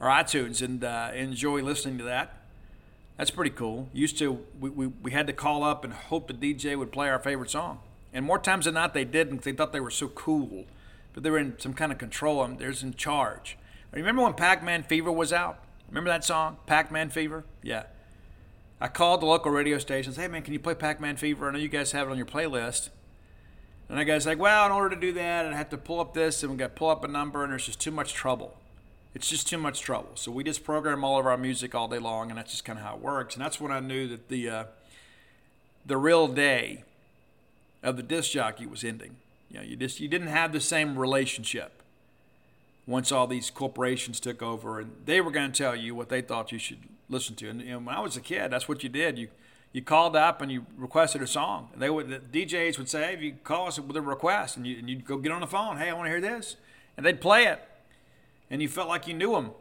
or iTunes, and uh, enjoy listening to that. That's pretty cool. Used to, we, we, we had to call up and hope the DJ would play our favorite song. And more times than not, they didn't. They thought they were so cool. But they were in some kind of control. They're in charge. Remember when Pac Man Fever was out? Remember that song, Pac Man Fever? Yeah. I called the local radio stations. Hey man, can you play Pac-Man Fever? I know you guys have it on your playlist. And the guy's like, well, in order to do that, I'd have to pull up this, and we got to pull up a number, and there's just too much trouble. It's just too much trouble. So we just program all of our music all day long, and that's just kind of how it works. And that's when I knew that the uh, the real day of the disc jockey was ending. You know, you just you didn't have the same relationship once all these corporations took over, and they were going to tell you what they thought you should listen to. And you know, when I was a kid, that's what you did. You you called up and you requested a song. And they would the DJs would say, hey, if you call us with a request, and, you, and you'd go get on the phone. Hey, I want to hear this, and they'd play it, and you felt like you knew them.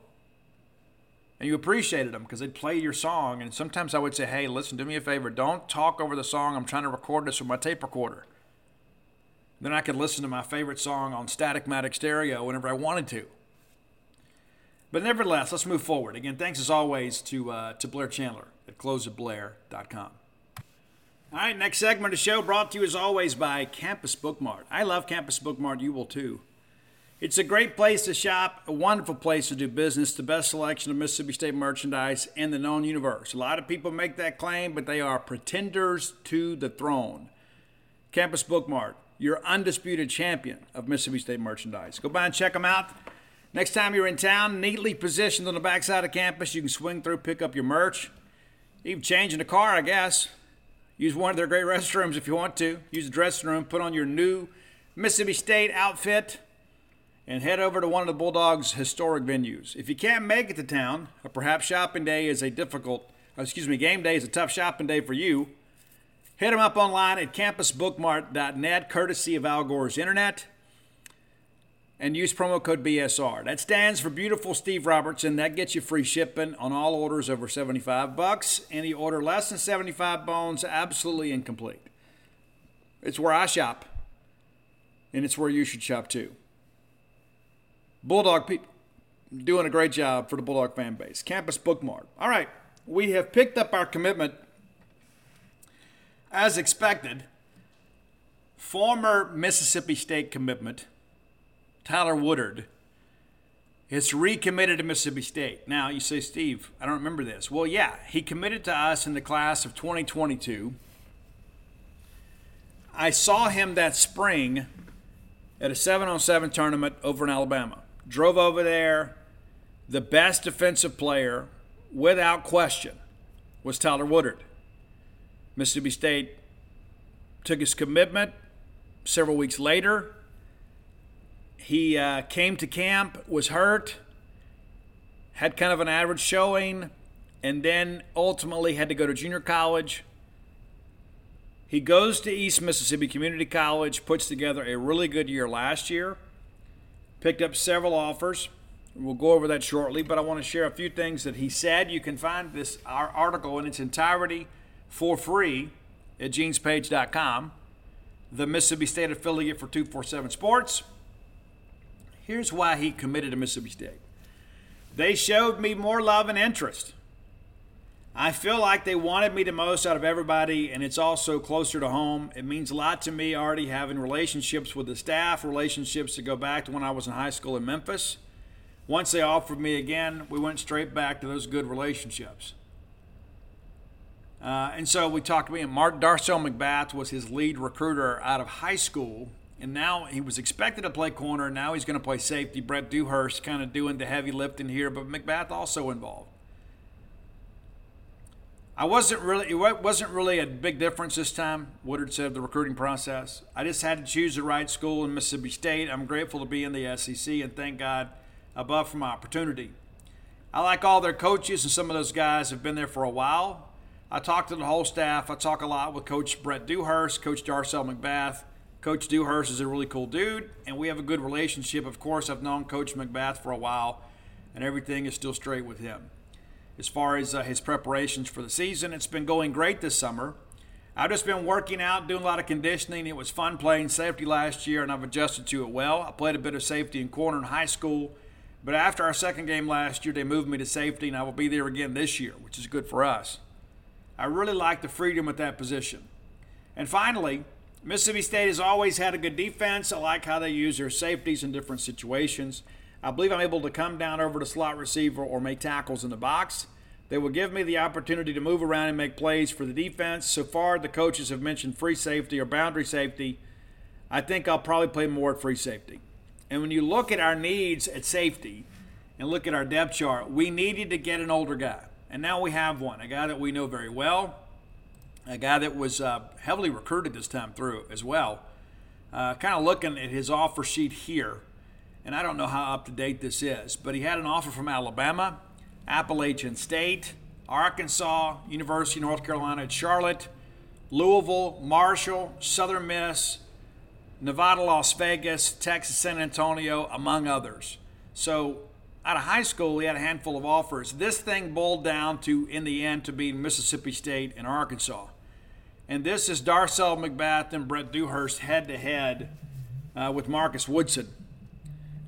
And you appreciated them because they'd play your song. And sometimes I would say, hey, listen, do me a favor. Don't talk over the song. I'm trying to record this with my tape recorder. Then I could listen to my favorite song on Static-Matic Stereo whenever I wanted to. But nevertheless, let's move forward. Again, thanks as always to, uh, to Blair Chandler at closeatblair.com. All right, next segment of the show brought to you as always by Campus Bookmart. I love Campus Bookmart. You will too. It's a great place to shop, a wonderful place to do business, the best selection of Mississippi State merchandise in the known universe. A lot of people make that claim, but they are pretenders to the throne. Campus Bookmart, your undisputed champion of Mississippi State merchandise. Go by and check them out. Next time you're in town, neatly positioned on the backside of campus, you can swing through, pick up your merch. Even change in the car, I guess. Use one of their great restrooms if you want to. Use the dressing room, put on your new Mississippi State outfit and head over to one of the Bulldogs' historic venues. If you can't make it to town, or perhaps shopping day is a difficult, excuse me, game day is a tough shopping day for you, hit them up online at campusbookmart.net, courtesy of Al Gore's Internet, and use promo code BSR. That stands for Beautiful Steve Robertson. That gets you free shipping on all orders over 75 bucks. Any order less than 75 bones, absolutely incomplete. It's where I shop, and it's where you should shop too. Bulldog people doing a great job for the Bulldog fan base. Campus Bookmart. All right, we have picked up our commitment as expected. Former Mississippi State commitment, Tyler Woodard, is recommitted to Mississippi State. Now, you say, Steve, I don't remember this. Well, yeah, he committed to us in the class of 2022. I saw him that spring at a 7 on 7 tournament over in Alabama drove over there. The best defensive player, without question, was Tyler Woodard. Mississippi State took his commitment several weeks later. He uh, came to camp, was hurt, had kind of an average showing, and then ultimately had to go to junior college. He goes to East Mississippi Community College, puts together a really good year last year picked up several offers. We'll go over that shortly, but I want to share a few things that he said. You can find this our article in its entirety for free at genespage.com. The Mississippi State affiliate for 247 Sports. Here's why he committed to Mississippi State. They showed me more love and interest. I feel like they wanted me the most out of everybody, and it's also closer to home. It means a lot to me already having relationships with the staff, relationships that go back to when I was in high school in Memphis. Once they offered me again, we went straight back to those good relationships. Uh, and so we talked to me, and Mark Darcel McBath was his lead recruiter out of high school. And now he was expected to play corner. Now he's going to play safety. Brett Dewhurst kind of doing the heavy lifting here, but McBath also involved. I wasn't really it wasn't really a big difference this time. Woodard said the recruiting process. I just had to choose the right school in Mississippi State. I'm grateful to be in the SEC and thank God above for my opportunity. I like all their coaches and some of those guys have been there for a while. I talk to the whole staff. I talk a lot with Coach Brett Dewhurst, Coach Darcel McBath. Coach Dewhurst is a really cool dude, and we have a good relationship. Of course, I've known Coach McBath for a while, and everything is still straight with him as far as uh, his preparations for the season. It's been going great this summer. I've just been working out, doing a lot of conditioning. It was fun playing safety last year, and I've adjusted to it well. I played a bit of safety in corner in high school, but after our second game last year, they moved me to safety, and I will be there again this year, which is good for us. I really like the freedom at that position. And finally, Mississippi State has always had a good defense. I like how they use their safeties in different situations. I believe I'm able to come down over to slot receiver or make tackles in the box. They will give me the opportunity to move around and make plays for the defense. So far, the coaches have mentioned free safety or boundary safety. I think I'll probably play more at free safety. And when you look at our needs at safety and look at our depth chart, we needed to get an older guy. And now we have one, a guy that we know very well, a guy that was uh, heavily recruited this time through as well. Uh, kind of looking at his offer sheet here and I don't know how up to date this is, but he had an offer from Alabama, Appalachian State, Arkansas, University of North Carolina at Charlotte, Louisville, Marshall, Southern Miss, Nevada, Las Vegas, Texas, San Antonio, among others. So out of high school, he had a handful of offers. This thing boiled down to, in the end, to be Mississippi State and Arkansas. And this is Darcel McBath and Brett Dewhurst head to head with Marcus Woodson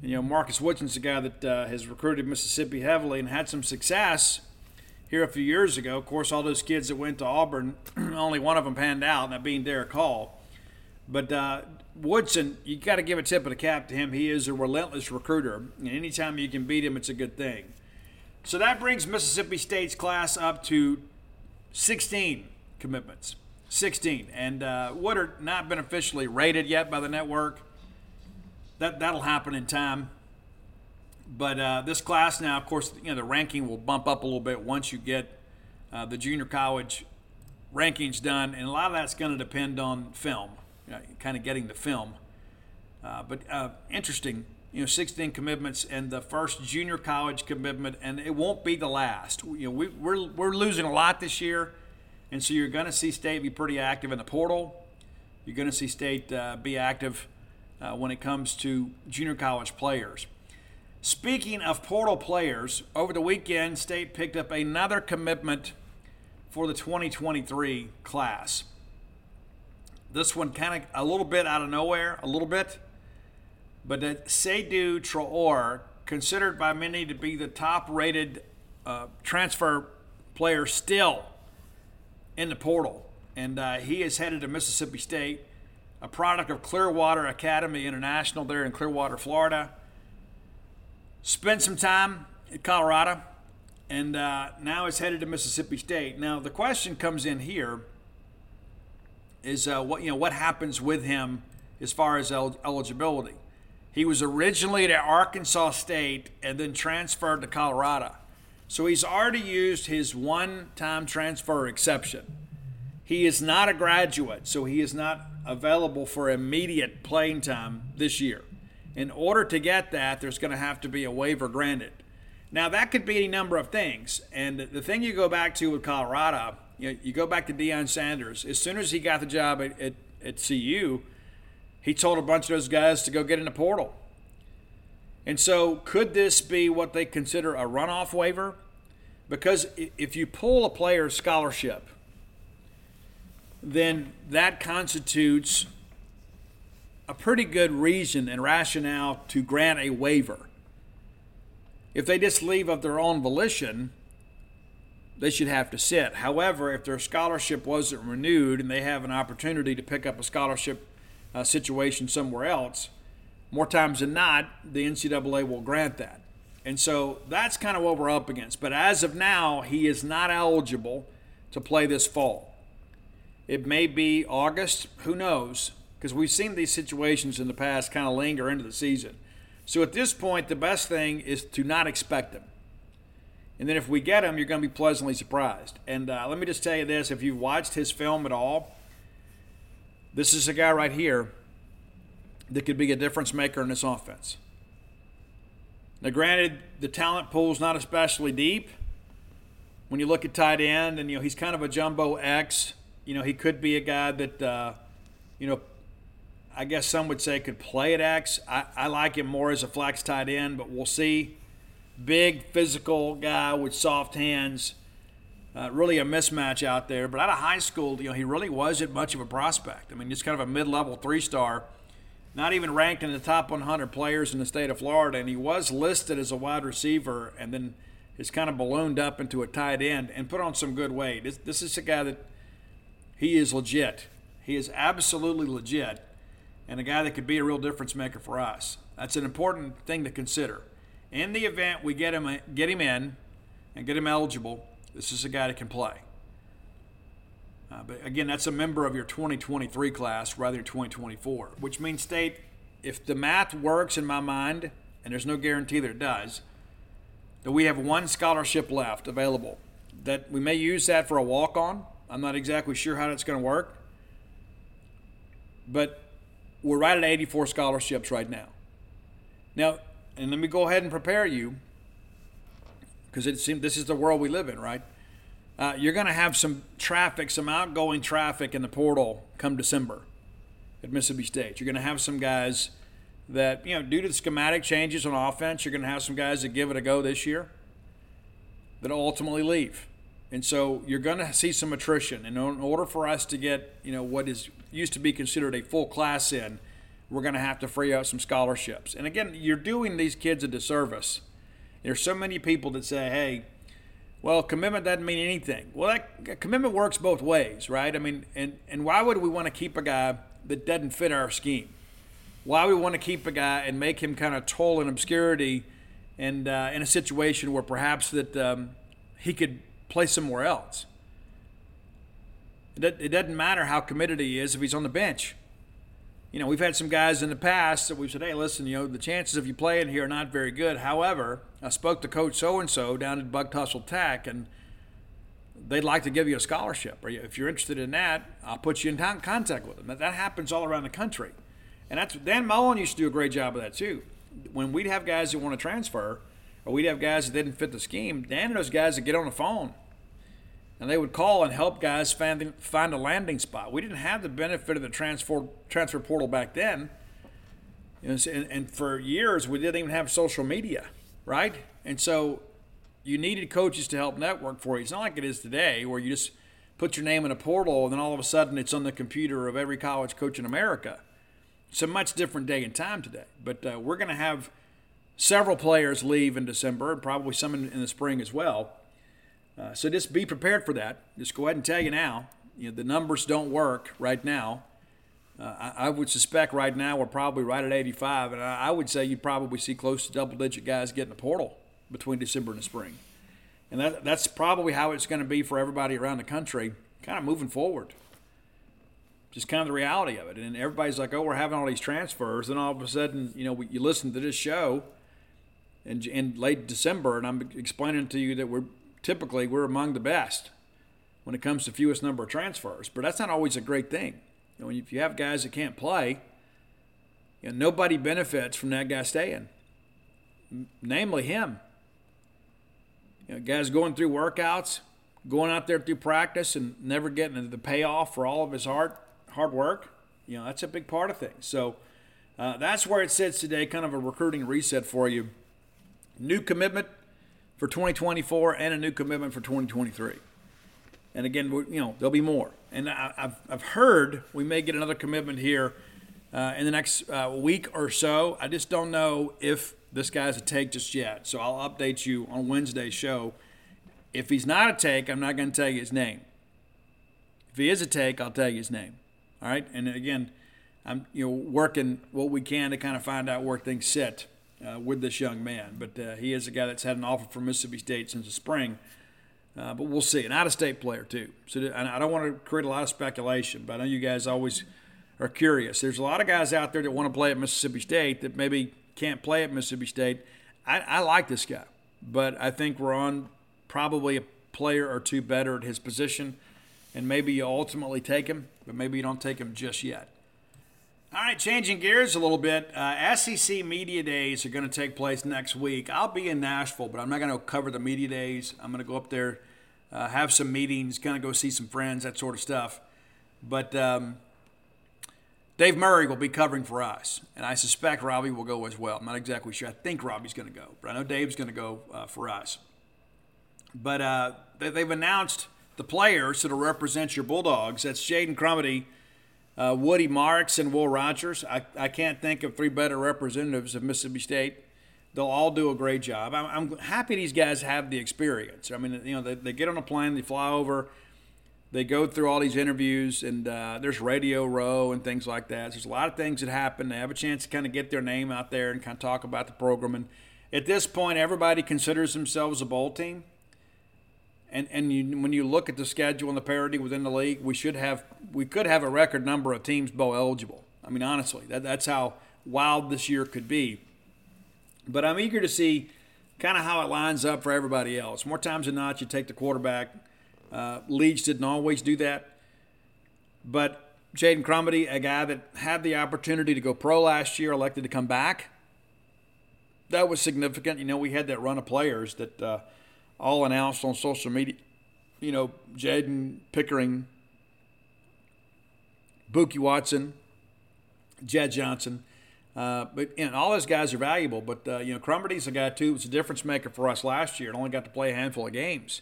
you know, Marcus Woodson's a guy that uh, has recruited Mississippi heavily and had some success here a few years ago. Of course, all those kids that went to Auburn, [CLEARS THROAT] only one of them panned out, and that being Derick Hall. But uh, Woodson, you got to give a tip of the cap to him. He is a relentless recruiter, and anytime you can beat him, it's a good thing. So that brings Mississippi State's class up to 16 commitments. 16, and uh, what are not been officially rated yet by the network. That that'll happen in time. But uh, this class now, of course, you know the ranking will bump up a little bit once you get uh, the junior college rankings done, and a lot of that's going to depend on film, you know, kind of getting the film. Uh, but uh, interesting, you know, 16 commitments and the first junior college commitment, and it won't be the last. You know, we, we're we're losing a lot this year, and so you're going to see state be pretty active in the portal. You're going to see state uh, be active uh, when it comes to junior college players. Speaking of portal players, over the weekend, State picked up another commitment for the 2023 class. This one kind of a little bit out of nowhere, a little bit, but Seydou Traore, considered by many to be the top rated uh, transfer player still in the portal. And uh, he is headed to Mississippi State, a product of Clearwater Academy International there in Clearwater, Florida spent some time at Colorado, and uh, now is headed to Mississippi State. Now the question comes in here: is uh, what you know what happens with him as far as el- eligibility? He was originally at Arkansas State and then transferred to Colorado. So he's already used his one time transfer exception. He is not a graduate, so he is not available for immediate playing time this year. In order to get that, there's going to have to be a waiver granted. Now, that could be any number of things. And the thing you go back to with Colorado, you, know, you go back to Deion Sanders. As soon as he got the job at, at, at CU, he told a bunch of those guys to go get in the portal. And so, could this be what they consider a runoff waiver? Because if you pull a player's scholarship, then that constitutes a pretty good reason and rationale to grant a waiver. If they just leave of their own volition, they should have to sit. However, if their scholarship wasn't renewed and they have an opportunity to pick up a scholarship uh, situation somewhere else, more times than not, the NCAA will grant that. And so that's kind of what we're up against. But as of now, he is not eligible to play this fall. It may be August, who knows? because we've seen these situations in the past kind of linger into the season. So at this point, the best thing is to not expect him. And then if we get him, you're going to be pleasantly surprised. And uh, let me just tell you this if you've watched his film at all, this is a guy right here that could be a difference maker in this offense. Now, granted, the talent pool is not especially deep. When you look at tight end, and you know he's kind of a jumbo X. You know he could be a guy that uh, you know I guess some would say could play at X. I, I like him more as a flex tight end, but we'll see. Big physical guy with soft hands. Uh, really a mismatch out there. But out of high school, you know, he really wasn't much of a prospect. I mean, just kind of a mid-level three-star, not even ranked in the top 100 players in the state of Florida. And he was listed as a wide receiver, and then has kind of ballooned up into a tight end and put on some good weight. This, this is a guy that he is legit. He is absolutely legit and a guy that could be a real difference maker for us. That's an important thing to consider. In the event we get him get him in and get him eligible, this is a guy that can play. Uh, but again, that's a member of your 2023 class rather than 2024, which means state if the math works in my mind, and there's no guarantee that it does, that we have one scholarship left available. That we may use that for a walk on. I'm not exactly sure how that's going to work. But we're right at 84 scholarships right now. Now, and let me go ahead and prepare you, because it seems this is the world we live in, right? Uh, you're going to have some traffic, some outgoing traffic in the portal come December at Mississippi State. You're going to have some guys that, you know, due to the schematic changes on offense, you're going to have some guys that give it a go this year that ultimately leave. And so you're going to see some attrition. And in order for us to get, you know, what is used to be considered a full class in, we're going to have to free up some scholarships. And again, you're doing these kids a disservice. There's so many people that say, hey, well, commitment doesn't mean anything. Well, that commitment works both ways, right? I mean, and, and why would we want to keep a guy that doesn't fit our scheme. Why we want to keep a guy and make him kind of toil in obscurity and uh, in a situation where perhaps that um, he could play somewhere else. It doesn't matter how committed he is if he's on the bench. You know, we've had some guys in the past that we've said, hey, listen, you know, the chances of you playing here are not very good. However, I spoke to Coach so and so down at Buck Tussle Tech, and they'd like to give you a scholarship. Or if you're interested in that, I'll put you in contact with them. That happens all around the country. And that's Dan Mullen used to do a great job of that too. When we'd have guys that want to transfer, or we'd have guys that didn't fit the scheme, Dan and those guys would get on the phone and they would call and help guys find, find a landing spot. We didn't have the benefit of the transfer transfer portal back then, and, and for years we didn't even have social media, right? And so you needed coaches to help network for you. It's not like it is today, where you just put your name in a portal and then all of a sudden it's on the computer of every college coach in America. It's a much different day and time today. But uh, we're going to have several players leave in December and probably some in, in the spring as well. Uh, so just be prepared for that. Just go ahead and tell you now. You know, the numbers don't work right now. Uh, I, I, would suspect right now we're probably right at 85, and I, I would say you probably see close to double-digit guys getting the portal between December and the spring. And that, that's probably how it's going to be for everybody around the country, kind of moving forward. Just kind of the reality of it. And everybody's like, oh, we're having all these transfers. And all of a sudden, you know, you listen to this show in, in late December, and I'm explaining to you that we're typically we're among the best when it comes to fewest number of transfers. But that's not always a great thing. You know, if you have guys that can't play, you know, nobody benefits from that guy staying, namely him. You know, guys going through workouts, going out there through practice, and never getting the payoff for all of his hard hard work. You know, that's a big part of things. So uh, that's where it sits today. Kind of a recruiting reset for you. New commitment for 2024 and a new commitment for 2023. And again, you know, there'll be more. And I've, I've heard we may get another commitment here uh, in the next uh, week or so. I just don't know if this guy's a take just yet. So I'll update you on Wednesday's show. If he's not a take, I'm not going to tell you his name. If he is a take, I'll tell you his name. All right. And again, I'm you know working what we can to kind of find out where things sit uh, with this young man. But uh, he is a guy that's had an offer from Mississippi State since the spring. Uh, but we'll see. An out-of-state player too. So I don't want to create a lot of speculation, but I know you guys always are curious. There's a lot of guys out there that want to play at Mississippi State that maybe can't play at Mississippi State. I, I like this guy, but I think we're on probably a player or two better at his position, and maybe you ultimately take him, but maybe you don't take him just yet. All right, changing gears a little bit. Uh, SEC Media Days are going to take place next week. I'll be in Nashville, but I'm not going to cover the Media Days. I'm going to go up there, uh, have some meetings, kind of go see some friends, that sort of stuff. But um, Dave Murray will be covering for us, and I suspect Robbie will go as well. I'm not exactly sure. I think Robbie's going to go, but I know Dave's going to go uh, for us. But uh, they've announced the players that'll represent your Bulldogs. That's Jaden Crumedy uh, Woody Marks and Will Rogers. I, I can't think of three better representatives of Mississippi State. They'll all do a great job. I'm, I'm happy these guys have the experience. I mean, you know, they, they get on a plane, they fly over, they go through all these interviews, and uh, there's radio row and things like that. So there's a lot of things that happen. They have a chance to kind of get their name out there and kind of talk about the program. And at this point, everybody considers themselves a bowl team and and you, when you look at the schedule and the parity within the league, we should have we could have a record number of teams bowl eligible. I mean, honestly, that, that's how wild this year could be. But I'm eager to see kind of how it lines up for everybody else. More times than not, you take the quarterback. Uh, Leach didn't always do that, but Jaden Crumedy, a guy that had the opportunity to go pro last year, elected to come back. That was significant. You know, we had that run of players that. Uh, all announced on social media. You know, Jaden Pickering, Bookie Watson, Jett Johnson. Uh, but and all those guys are valuable. But uh, you know, Crumedy's a guy too. Was a difference maker for us last year. And only got to play a handful of games.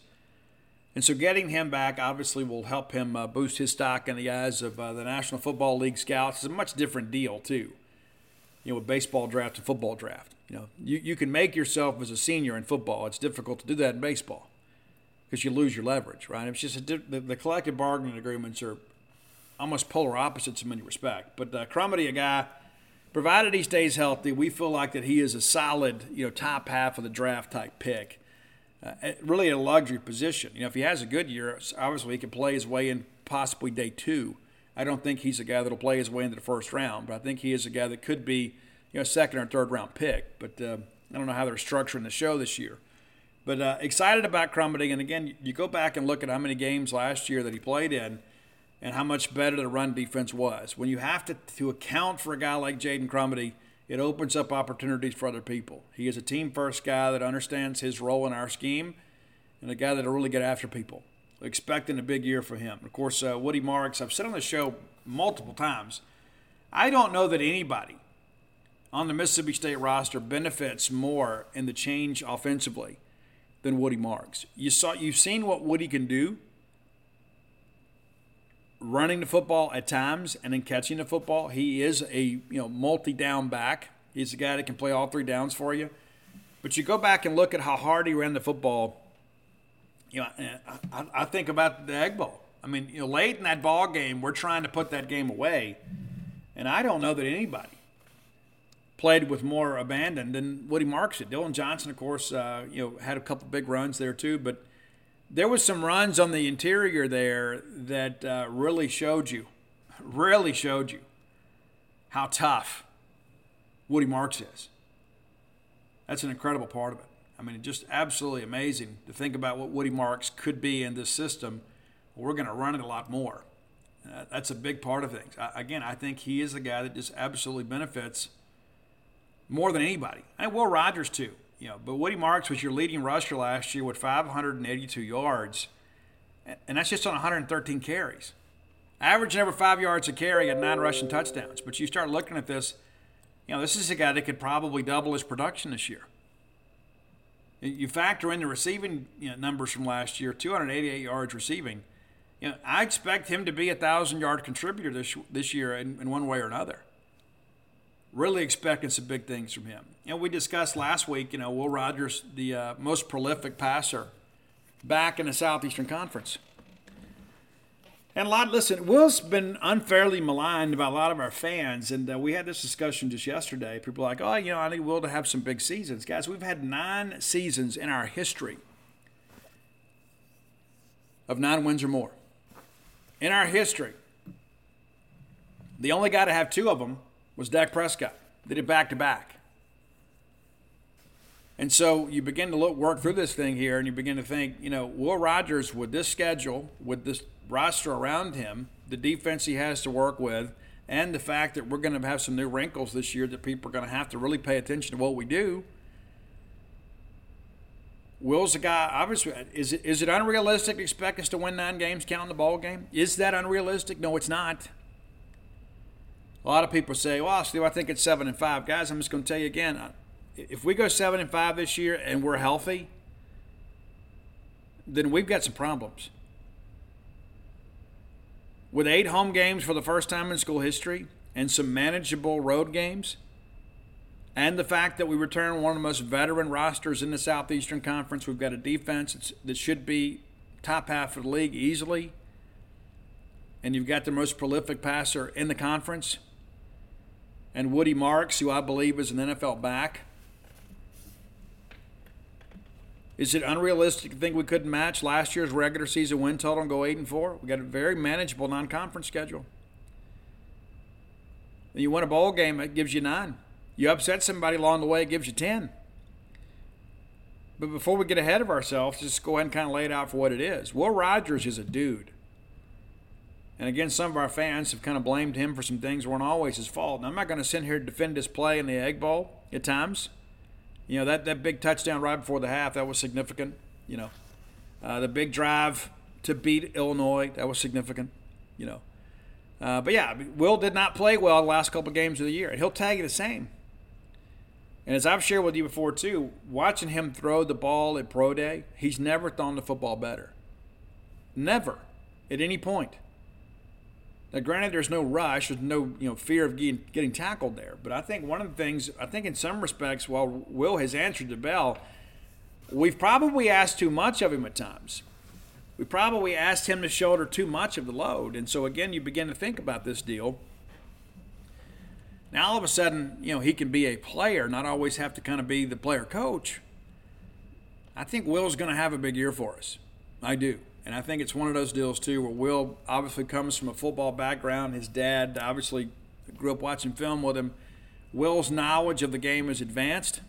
And so getting him back obviously will help him uh, boost his stock in the eyes of uh, the National Football League scouts. It's a much different deal too. You know, with baseball draft and football draft. You know, you, you can make yourself as a senior in football. It's difficult to do that in baseball because you lose your leverage, right? It's just a, the, the collective bargaining agreements are almost polar opposites in many respects. But uh, Crumedy, a guy, provided he stays healthy, we feel like that he is a solid, you know, top half of the draft type pick. Uh, really a luxury position. You know, if he has a good year, obviously he can play his way in possibly day two. I don't think he's a guy that'll play his way into the first round, but I think he is a guy that could be, you know, second or third round pick. But uh, I don't know how they're structuring the show this year. But uh, excited about Crumedy. And again, you go back and look at how many games last year that he played in and how much better the run defense was. When you have to, to account for a guy like Jaden Crumedy, it opens up opportunities for other people. He is a team first guy that understands his role in our scheme and a guy that'll really get after people. Expecting a big year for him. Of course, uh, Woody Marks, I've said on the show multiple times, I don't know that anybody on the Mississippi State roster benefits more in the change offensively than Woody Marks. You saw, you've seen what Woody can do running the football at times and then catching the football. He is a you know multi-down back. He's a guy that can play all three downs for you. But you go back and look at how hard he ran the football. You know, I, I think about the Egg Bowl. I mean, you know, late in that ball game, we're trying to put that game away, and I don't know that anybody played with more abandon than Woody Marks did. Dillon Johnson, of course, uh, you know, had a couple big runs there too, but there was some runs on the interior there that uh, really showed you, really showed you how tough Woody Marks is. That's an incredible part of it. I mean, just absolutely amazing to think about what Woody Marks could be in this system. We're going to run it a lot more. Uh, that's a big part of things. I, again, I think he is the guy that just absolutely benefits more than anybody. And Will Rogers, too. You know, but Woody Marks was your leading rusher last year with 582 yards, and that's just on 113 carries. Averaging over five yards a carry at nine rushing touchdowns. But you start looking at this, you know, this is a guy that could probably double his production this year. You factor in the receiving you know, numbers from last year, 288 yards receiving. You know, I expect him to be a thousand yard contributor this this year in, in one way or another. Really expecting some big things from him. You know, we discussed last week, you know, Will Rogers, the uh, most prolific passer back in the Southeastern Conference. And a lot, listen, Will's been unfairly maligned by a lot of our fans. And uh, we had this discussion just yesterday. People are like, oh, you know, I need Will to have some big seasons. Guys, we've had nine seasons in our history of nine wins or more. In our history. The only guy to have two of them was Dak Prescott. They did it back to back. And so you begin to look, work through this thing here, and you begin to think, you know, Will Rogers with this schedule, with this roster around him, the defense he has to work with, and the fact that we're going to have some new wrinkles this year that people are going to have to really pay attention to what we do. Will's a guy. Obviously, is it is it unrealistic to expect us to win nine games counting the ball game? Is that unrealistic? No, it's not. A lot of people say, "Well, Steve, I think it's seven and five Guys, I'm just going to tell you again. If we go seven and five this year and we're healthy, then we've got some problems. With eight home games for the first time in school history and some manageable road games, and the fact that we return one of the most veteran rosters in the Southeastern Conference, we've got a defense that should be top half of the league easily, and you've got the most prolific passer in the conference and Woody Marks, who I believe is an NFL back. Is it unrealistic to think we couldn't match last year's regular season win total and go eight and four? We got a very manageable non-conference schedule. And You win a bowl game, it gives you nine. You upset somebody along the way, it gives you ten. But before we get ahead of ourselves, just go ahead and kind of lay it out for what it is. Will Rogers is a dude. And again, some of our fans have kind of blamed him for some things weren't always his fault. And I'm not going to sit here to defend his play in the Egg Bowl at times. You know, that, that big touchdown right before the half, that was significant. You know, uh, the big drive to beat Illinois, that was significant. You know, uh, but yeah, Will did not play well the last couple games of the year. And he'll tag you the same. And as I've shared with you before, too, watching him throw the ball at Pro Day, he's never thrown the football better. Never, at any point. Now, granted, there's no rush, there's no you know fear of getting, getting tackled there. But I think one of the things, I think in some respects, while Will has answered the bell, we've probably asked too much of him at times. we probably asked him to shoulder too much of the load. And so, again, you begin to think about this deal. Now, all of a sudden, you know, he can be a player, not always have to kind of be the player coach. I think Will's going to have a big year for us. I do. And I think it's one of those deals, too, where Will obviously comes from a football background. His dad obviously grew up watching film with him. Will's knowledge of the game is advanced.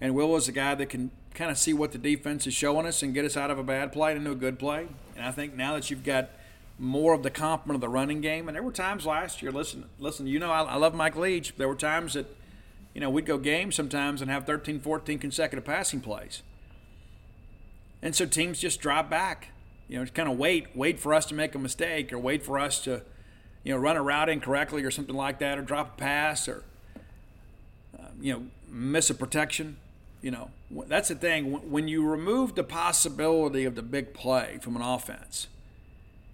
And Will is a guy that can kind of see what the defense is showing us and get us out of a bad play into a good play. And I think now that you've got more of the complement of the running game, and there were times last year, listen, listen, you know, I, I love Mike Leach. There were times that, you know, we'd go games sometimes and have 13, 14 consecutive passing plays. And so teams just drop back, you know, kind of wait, wait for us to make a mistake or wait for us to, you know, run a route incorrectly or something like that or drop a pass or, uh, you know, miss a protection you know, that's the thing. When you remove the possibility of the big play from an offense,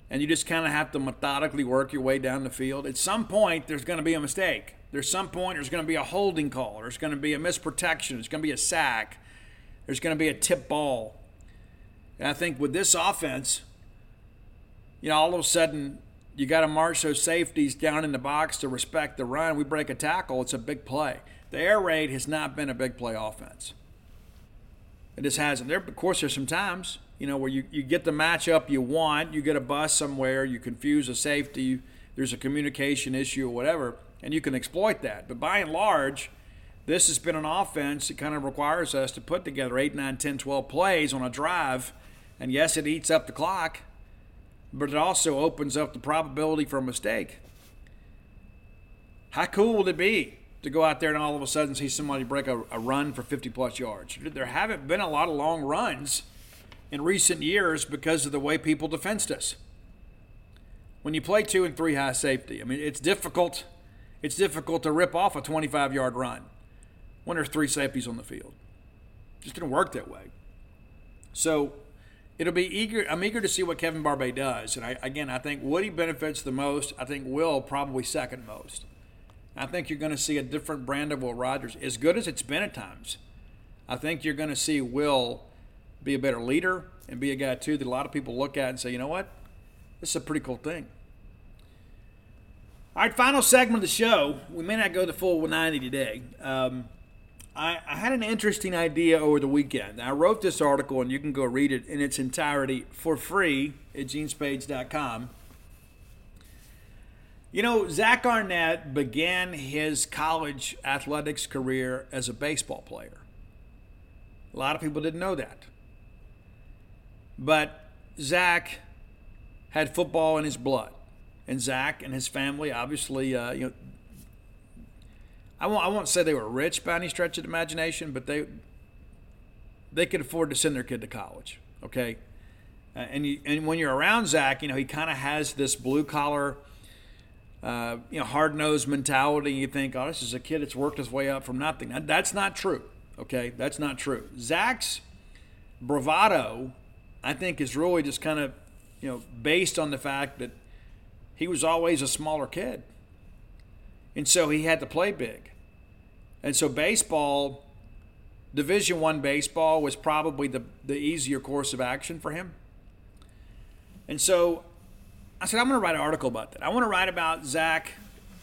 and you just kind of have to methodically work your way down the field, at some point there's going to be a mistake. There's some point there's going to be a holding call. There's going to be a misprotection. There's going to be a sack. There's going to be a tip ball. And I think with this offense, you know, all of a sudden you got to march those safeties down in the box to respect the run. We break a tackle, it's a big play. The air raid has not been a big play offense. It just hasn't. There, of course, there's some times, you know, where you, you get the matchup you want, you get a bus somewhere, you confuse a safety, there's a communication issue or whatever, and you can exploit that. But by and large, this has been an offense that kind of requires us to put together 8, 9, 10, 12 plays on a drive. And yes, it eats up the clock, but it also opens up the probability for a mistake. How cool would it be to go out there and all of a sudden see somebody break a, a run for 50 plus yards. There haven't been a lot of long runs in recent years because of the way people defensed us. When you play two and three high safety, I mean, it's difficult. It's difficult to rip off a 25 yard run when there's three safeties on the field. It just didn't work that way. So it'll be eager. I'm eager to see what Kevin Barbay does. And I, again, I think Woody benefits the most. I think Will probably second most. I think you're going to see a different brand of Will Rogers, as good as it's been at times. I think you're going to see Will be a better leader and be a guy, too, that a lot of people look at and say, you know what? This is a pretty cool thing. All right, final segment of the show. We may not go the full 90 today. Um, I, I, had an interesting idea over the weekend. I wrote this article, and you can go read it in its entirety for free at genespage.com. You know, Zach Arnett began his college athletics career as a baseball player. A lot of people didn't know that. But Zach had football in his blood. And Zach and his family, obviously, uh, you know, I won't, I won't say they were rich by any stretch of the imagination, but they they could afford to send their kid to college. Okay, uh, and you, and when you're around Zach, you know he kind of has this blue collar uh, you know, hard nosed mentality. You think, oh, this is a kid that's worked his way up from nothing. That's not true. Okay, that's not true. Zach's bravado, I think, is really just kind of, you know, based on the fact that he was always a smaller kid, and so he had to play big, and so baseball. Division One baseball was probably the, the easier course of action for him. And so I said, I'm going to write an article about that. I want to write about Zach,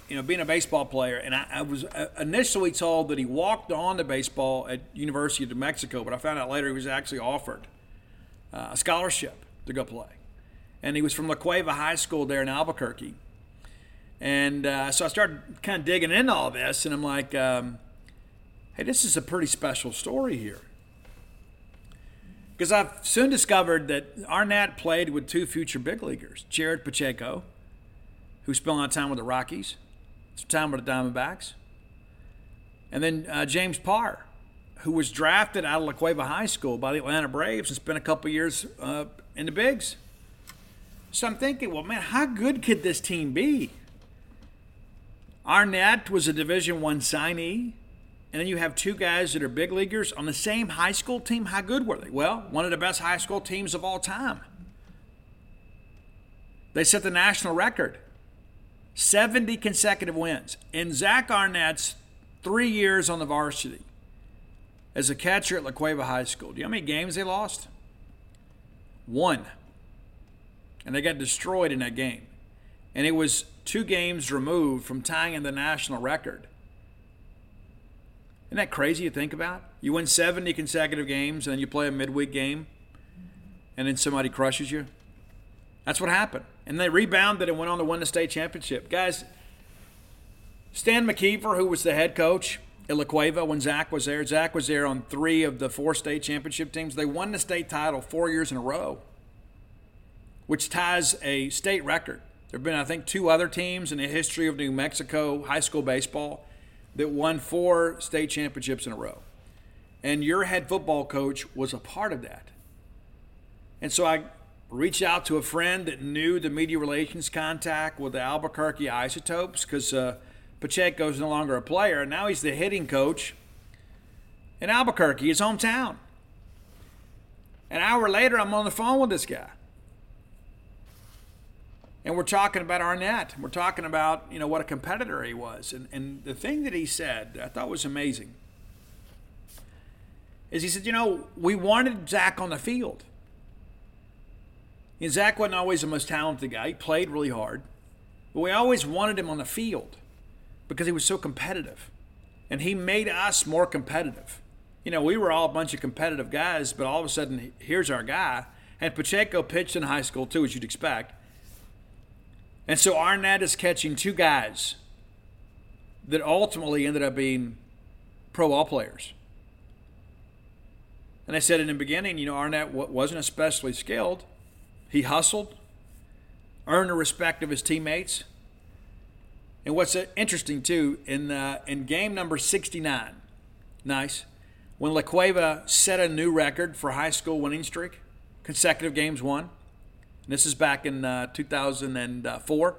you know, being a baseball player. And I, I was uh, initially told that he walked on to baseball at University of New Mexico, but I found out later he was actually offered uh, a scholarship to go play. And he was from La Cueva High School there in Albuquerque. And uh, so I started kind of digging into all this, and I'm like, um, hey, this is a pretty special story here. Because I've soon discovered that Arnett played with two future big leaguers Jared Pacheco, who spent a lot of time with the Rockies, some time with the Diamondbacks, and then uh, James Parr, who was drafted out of La Cueva High School by the Atlanta Braves and spent a couple years uh, in the bigs. So I'm thinking, well, man, how good could this team be? Arnett was a Division One signee and then you have two guys that are big leaguers on the same high school team. How good were they? Well, one of the best high school teams of all time. They set the national record 70 consecutive wins. In Zach Arnett's three years on the varsity as a catcher at La Cueva High School, do you know how many games they lost? One. and they got destroyed in that game. And it was two games removed from tying in the national record. Isn't that crazy to think about? You win 70 consecutive games and then you play a midweek game and then somebody crushes you. That's what happened. And they rebounded and went on to win the state championship. Guys, Stan McKeever, who was the head coach at La Cueva when Zach was there, Zach was there on three of the four state championship teams. They won the state title four years in a row, which ties a state record. There have been, I think, two other teams in the history of New Mexico high school baseball that won four state championships in a row. And your head football coach was a part of that. And so I reached out to a friend that knew the media relations contact with the Albuquerque Isotopes because uh, Pacheco is no longer a player. And now he's the hitting coach in Albuquerque, his hometown. An hour later, I'm on the phone with this guy. And we're talking about Arnett. We're talking about, you know, what a competitor he was. And, and the thing that he said I thought was amazing is he said, you know, we wanted Zach on the field. And Zach wasn't always the most talented guy. He played really hard. But we always wanted him on the field because he was so competitive. And he made us more competitive. You know, we were all a bunch of competitive guys, but all of a sudden, here's our guy. And Pacheco pitched in high school too, as you'd expect. And so Arnett is catching two guys that ultimately ended up being pro ball players. And I said in the beginning, you know, Arnett wasn't especially skilled. He hustled, earned the respect of his teammates. And what's interesting too, in uh, in game number 69, nice, when La Cueva set a new record for high school winning streak, consecutive games won. This is back in uh, 2004.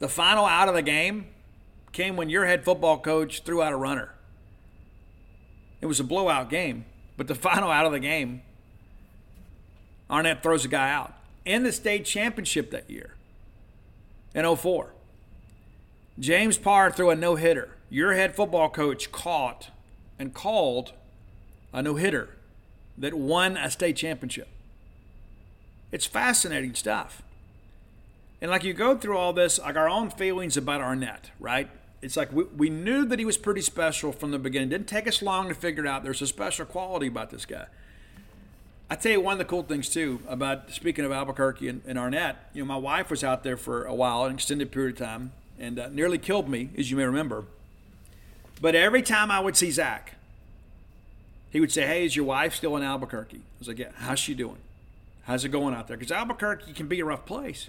The final out of the game came when your head football coach threw out a runner. It was a blowout game, but the [LAUGHS] final out of the game, Arnett throws a guy out in the state championship that year in 04. James Parr threw a no hitter. Your head football coach caught and called a no hitter that won a state championship. It's fascinating stuff. And like you go through all this, like our own feelings about Arnett, right? It's like we, we knew that he was pretty special from the beginning. It didn't take us long to figure out there's a special quality about this guy. I tell you one of the cool things too about speaking of Albuquerque and, and Arnett. You know, my wife was out there for a while, an extended period of time, and uh, nearly killed me, as you may remember. But every time I would see Zach, he would say, "Hey, is your wife still in Albuquerque?" I was like, "Yeah." How's she doing? How's it going out there? Because Albuquerque can be a rough place.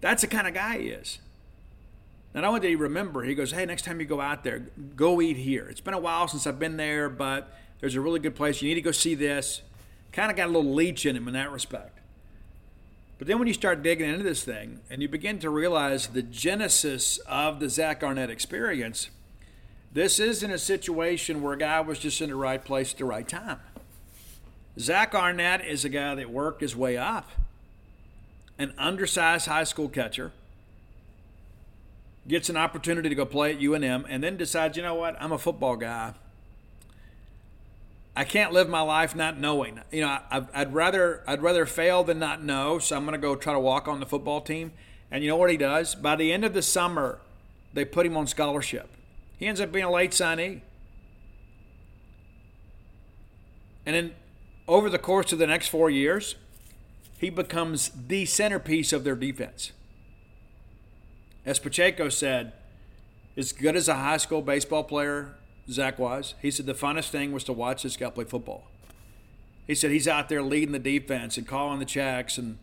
That's the kind of guy he is. Not only did he remember, he goes, Hey, next time you go out there, go eat here. It's been a while since I've been there, but there's a really good place. You need to go see this. Kind of got a little Leach in him in that respect. But then when you start digging into this thing and you begin to realize the genesis of the Zach Arnett experience, this isn't a situation where a guy was just in the right place at the right time. Zach Arnett is a guy that worked his way up. An undersized high school catcher gets an opportunity to go play at UNM and then decides, you know what, I'm a football guy. I can't live my life not knowing. You know, I, would rather I'd rather fail than not know. So I'm going to go try to walk on the football team. And you know what he does? By the end of the summer, they put him on scholarship. He ends up being a late signee. And then over the course of the next four years, he becomes the centerpiece of their defense. As Pacheco said, as good as a high school baseball player Zach was, he said the funnest thing was to watch this guy play football. He said he's out there leading the defense and calling the checks and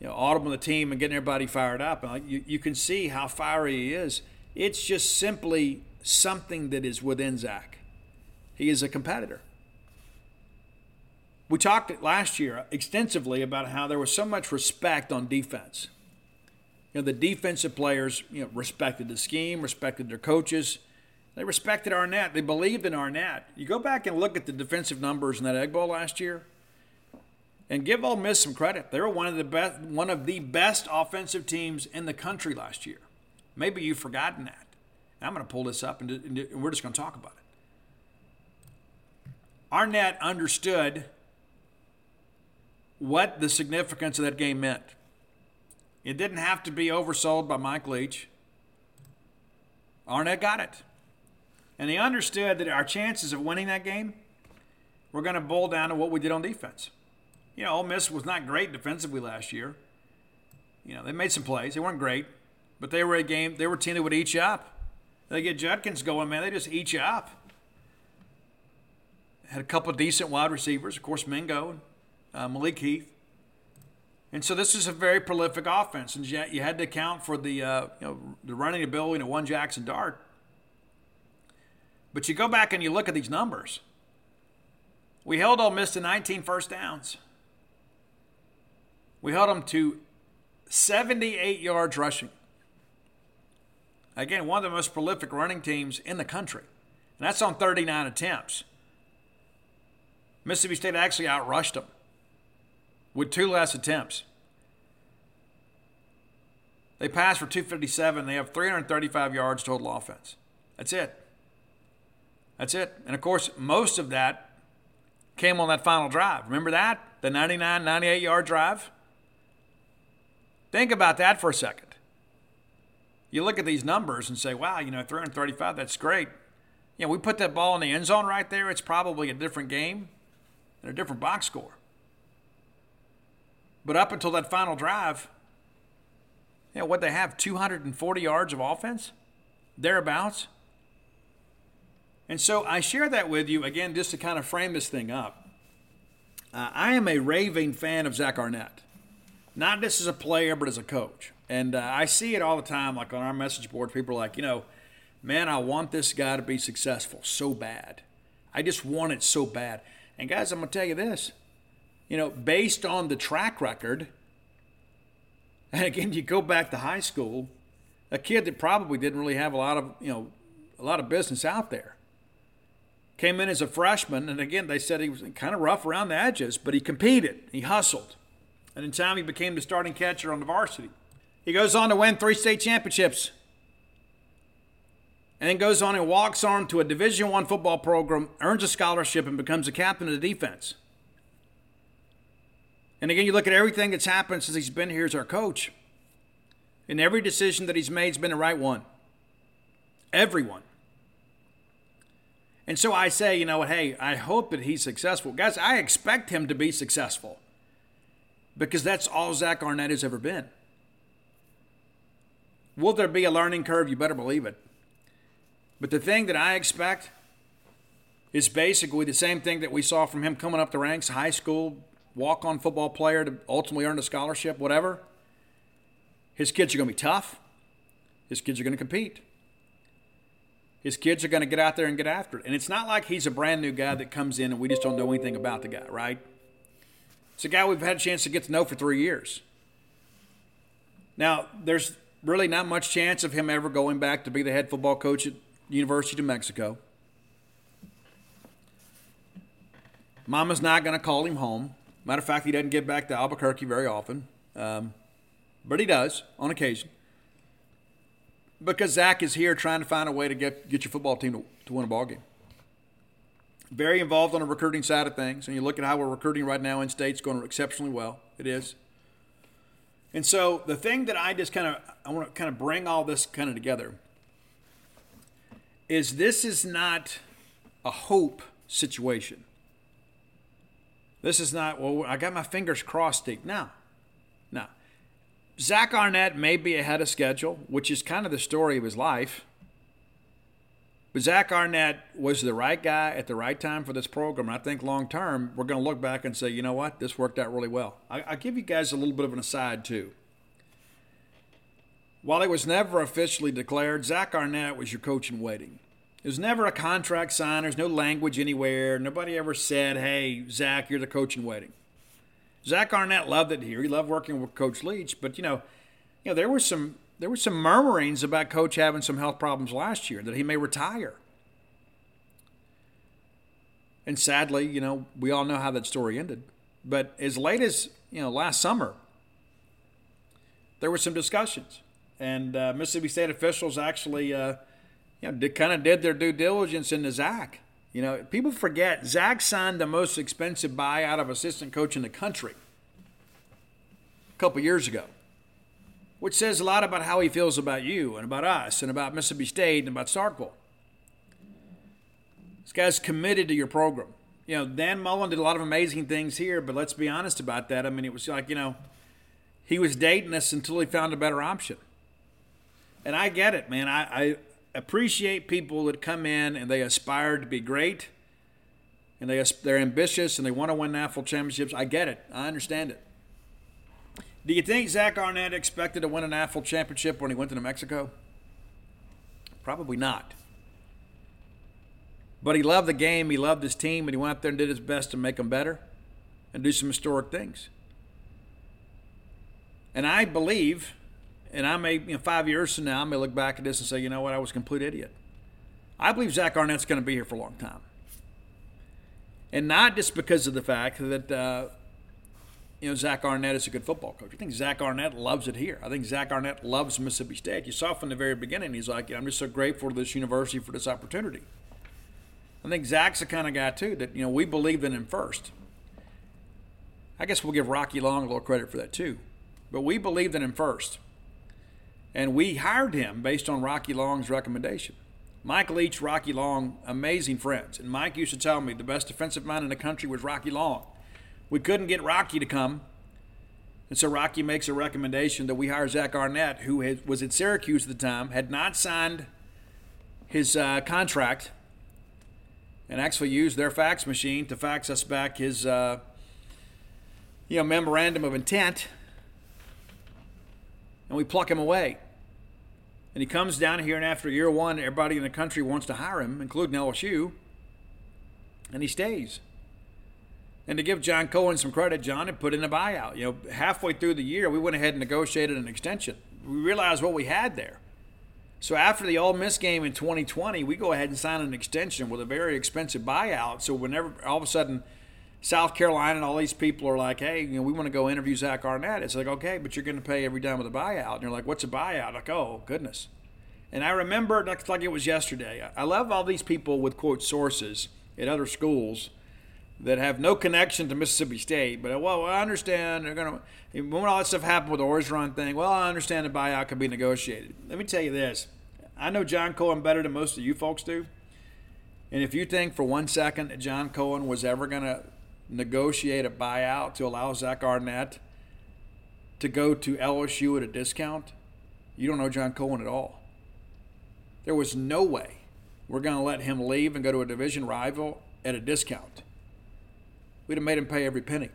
you know, audible the team and getting everybody fired up. And you, you can see how fiery he is. It's just simply something that is within Zach. He is a competitor. We talked last year extensively about how there was so much respect on defense. You know, the defensive players, you know, respected the scheme, respected their coaches. They respected Arnett. They believed in Arnett. You go back and look at the defensive numbers in that Egg Bowl last year, and give Ole Miss some credit. They were one of the best, one of the best offensive teams in the country last year. Maybe you've forgotten that. I'm going to pull this up, and, and we're just going to talk about it. Arnett understood what the significance of that game meant. It didn't have to be oversold by Mike Leach. Arnett got it. And he understood that our chances of winning that game were going to boil down to what we did on defense. You know, Ole Miss was not great defensively last year. You know, they made some plays. They weren't great, but they were a game. They were a team that would eat you up. They get Judkins going, man. They just eat you up. Had a couple decent wide receivers, of course, Mingo and uh, Malik Heath. And so this is a very prolific offense, and yet you had to account for the uh, you know the running ability of one Jackson Dart. But you go back and you look at these numbers. We held Ole Miss to 19 first downs. We held them to 78 yards rushing. Again, one of the most prolific running teams in the country. And that's on 39 attempts. Mississippi State actually outrushed them with two less attempts. They pass for 257. They have 335 yards total offense. That's it. That's it. And of course, most of that came on that final drive. Remember that? The 99, 98 yard drive? Think about that for a second. You look at these numbers and say, wow, you know, 335, that's great. You know, we put that ball in the end zone right there, it's probably a different game and a different box score. But up until that final drive, you know, what they have 240 yards of offense, thereabouts. And so I share that with you again just to kind of frame this thing up. Uh, I am a raving fan of Zach Arnett, not just as a player, but as a coach. And uh, I see it all the time, like on our message board. People are like, you know, man, I want this guy to be successful so bad. I just want it so bad. And guys, I'm going to tell you this you know, based on the track record, [LAUGHS] and again, you go back to high school, a kid that probably didn't really have a lot of, you know, a lot of business out there. Came in as a freshman, and again, they said he was kind of rough around the edges, but he competed, he hustled. And in time, he became the starting catcher on the varsity. He goes on to win three state championships. And then goes on and walks on to a Division One football program, earns a scholarship, and becomes a captain of the defense. And again, you look at everything that's happened since he's been here as our coach. And every decision that he's made has been the right one. Everyone. And so I say, you know hey, I hope that he's successful. Guys, I expect him to be successful because that's all Zach Arnett has ever been. Will there be a learning curve? You better believe it. But the thing that I expect is basically the same thing that we saw from him coming up the ranks, high school, walk on football player to ultimately earn a scholarship, whatever. His kids are going to be tough. His kids are going to compete. His kids are going to get out there and get after it. And it's not like he's a brand new guy that comes in and we just don't know anything about the guy, right? It's a guy we've had a chance to get to know for three years. Now, there's really not much chance of him ever going back to be the head football coach at University of Mexico. Mama's not going to call him home. Matter of fact, he doesn't get back to Albuquerque very often, um, but he does on occasion. Because Zach is here trying to find a way to get, get your football team to, to win a ball game. Very involved on the recruiting side of things. And you look at how we're recruiting right now in states going exceptionally well. It is. And so the thing that I just kind of I want to kind of bring all this kind of together is this is not a hope situation. This is not, well, I got my fingers crossed, Steve. No, no. Zach Arnett may be ahead of schedule, which is kind of the story of his life. But Zach Arnett was the right guy at the right time for this program. And I think long term, we're going to look back and say, you know what, this worked out really well. I, will give you guys a little bit of an aside, too. While it was never officially declared, Zach Arnett was your coach in waiting. There's never a contract signed. There's no language anywhere. Nobody ever said, hey, Zach, you're the coach in waiting. Zach Arnett loved it here. He loved working with Coach Leach. But, you know, you know, there was some there were some murmurings about Coach having some health problems last year, that he may retire. And sadly, you know, we all know how that story ended. But as late as, you know, last summer, there were some discussions. And uh, Mississippi State officials actually uh, you know, kind of did their due diligence into Zach. You know, people forget Zach signed the most expensive buyout of assistant coach in the country a couple years ago, which says a lot about how he feels about you and about us and about Mississippi State and about Starkville. This guy's committed to your program. You know, Dan Mullen did a lot of amazing things here, but let's be honest about that. I mean, it was like, you know, he was dating us until he found a better option. And I get it, man. I, I appreciate people that come in and they aspire to be great and they, they're ambitious and they want to win national championships. I get it. I understand it. Do you think Zach Arnett expected to win an national championship when he went to New Mexico? Probably not. But he loved the game, he loved his team, and he went out there and did his best to make them better and do some historic things. And I believe, and I may, you know, five years from now, I may look back at this and say, you know what, I was a complete idiot. I believe Zach Arnett's going to be here for a long time. And not just because of the fact that, uh, you know, Zach Arnett is a good football coach. I think Zach Arnett loves it here. I think Zach Arnett loves Mississippi State. You saw from the very beginning, he's like, I'm just so grateful to this university for this opportunity. I think Zach's the kind of guy, too, that, you know, we believed in him first. I guess we'll give Rocky Long a little credit for that, too. But we believed in him first. And we hired him based on Rocky Long's recommendation. Mike Leach, Rocky Long, amazing friends. And Mike used to tell me the best defensive mind in the country was Rocky Long. We couldn't get Rocky to come. And so Rocky makes a recommendation that we hire Zach Arnett, who had, was at Syracuse at the time, had not signed his uh, contract, and actually used their fax machine to fax us back his uh, you know, memorandum of intent and we pluck him away. And he comes down here, and after year one, everybody in the country wants to hire him, including LSU, and he stays. And to give John Cohen some credit, John had put in a buyout. You know, halfway through the year, we went ahead and negotiated an extension. We realized what we had there. So after the Ole Miss game in 2020, we go ahead and sign an extension with a very expensive buyout. So whenever all of a sudden South Carolina and all these people are like, hey, you know, we want to go interview Zach Arnett. It's like, okay, but you're going to pay every dime with a buyout. And you're like, what's a buyout? Like, oh, goodness. And I remember, like it was yesterday, I love all these people with, quote, sources at other schools that have no connection to Mississippi State. But, well, I understand they're going to, when all that stuff happened with the Orgeron thing, well, I understand the buyout can be negotiated. Let me tell you this I know John Cohen better than most of you folks do. And if you think for one second that John Cohen was ever going to negotiate a buyout to allow Zach Arnett to go to LSU at a discount, you don't know John Cohen at all. There was no way we're going to let him leave and go to a division rival at a discount. We'd have made him pay every penny.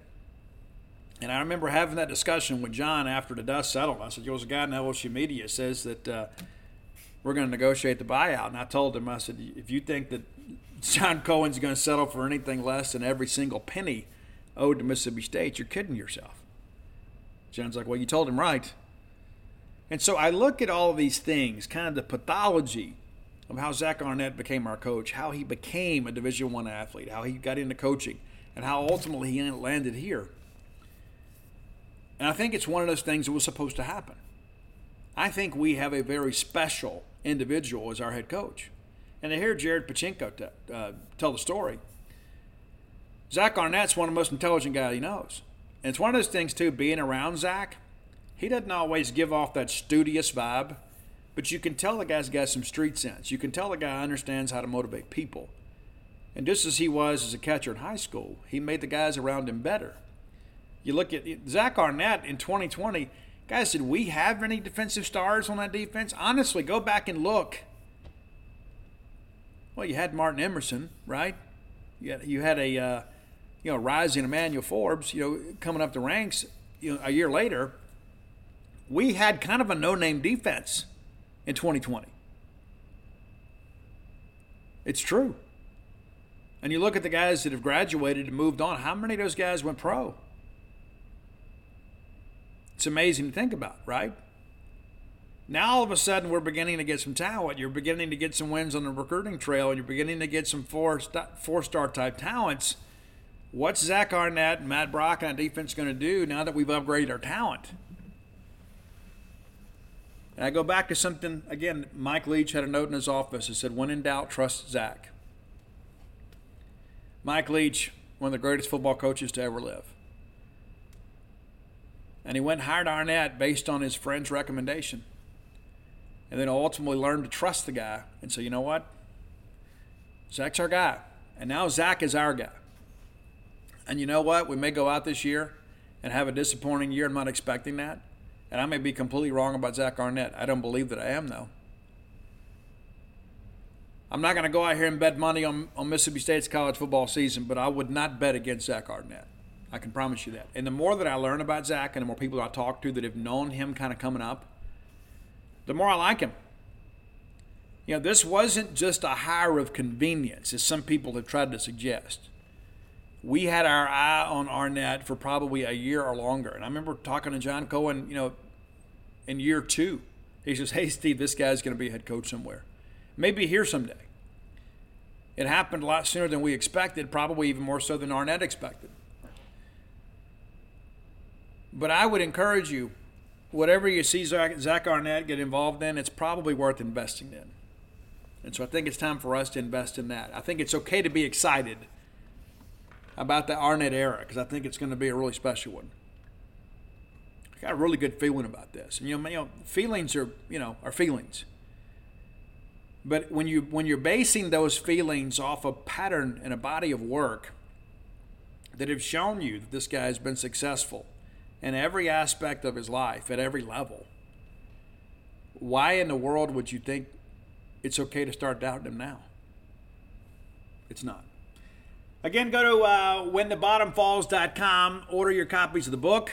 And I remember having that discussion with John after the dust settled. I said, "There was a guy in LSU media says that uh, we're going to negotiate the buyout." And I told him, I said, "If you think that John Cohen's going to settle for anything less than every single penny owed to Mississippi State. You're kidding yourself. John's like, well, you told him right. And so I look at all these things, kind of the pathology of how Zach Arnett became our coach, how he became a Division One athlete, how he got into coaching, and how ultimately he landed here. And I think it's one of those things that was supposed to happen. I think we have a very special individual as our head coach and to hear Jared Pacheco t- uh, tell the story, Zach Arnett's one of the most intelligent guys he knows. And it's one of those things, too, being around Zach, he doesn't always give off that studious vibe, but you can tell the guy's got some street sense. You can tell the guy understands how to motivate people. And just as he was as a catcher in high school, he made the guys around him better. You look at Zach Arnett in 2020, guys, did we have any defensive stars on that defense? Honestly, go back and look well, you had Martin Emerson, right? You had, you had a uh, you know rising Emmanuel Forbes, you know, coming up the ranks. You know, a year later, we had kind of a no-name defense in 2020. It's true. And you look at the guys that have graduated and moved on. How many of those guys went pro? It's amazing to think about, right? Now all of a sudden we're beginning to get some talent. You're beginning to get some wins on the recruiting trail, and you're beginning to get some four four star type talents. What's Zach Arnett and Matt Brock and on defense going to do now that we've upgraded our talent? And I go back to something again. Mike Leach had a note in his office that said, "When in doubt, trust Zach." Mike Leach, one of the greatest football coaches to ever live. And he went and hired Arnett based on his friend's recommendation. And then ultimately learned to trust the guy and say, you know what? Zach's our guy. And now Zach is our guy. And you know what? We may go out this year and have a disappointing year. I'm not expecting that. And I may be completely wrong about Zach Arnett. I don't believe that I am, though. I'm not going to go out here and bet money on, on Mississippi State's college football season, but I would not bet against Zach Arnett. I can promise you that. And the more that I learn about Zach and the more people I talk to that have known him kind of coming up, the more I like him. You know, this wasn't just a hire of convenience, as some people have tried to suggest. We had our eye on Arnett for probably a year or longer. And I remember talking to John Cohen, you know, in year two. He says, Hey, Steve, this guy's going to be a head coach somewhere. Maybe here someday. It happened a lot sooner than we expected, probably even more so than Arnett expected. But I would encourage you, whatever you see Zach, Zach Arnett get involved in, it's probably worth investing in. And so I think it's time for us to invest in that. I think it's okay to be excited about the Arnett era because I think it's going to be a really special one. I got a really good feeling about this. And you know, you know, feelings are you know are feelings. But when you when you're basing those feelings off a pattern and a body of work that have shown you that this guy has been successful in every aspect of his life at every level, why in the world would you think it's okay to start doubting him now? It's not. Again, go to uh, whenthebottomfalls.com, order your copies of the book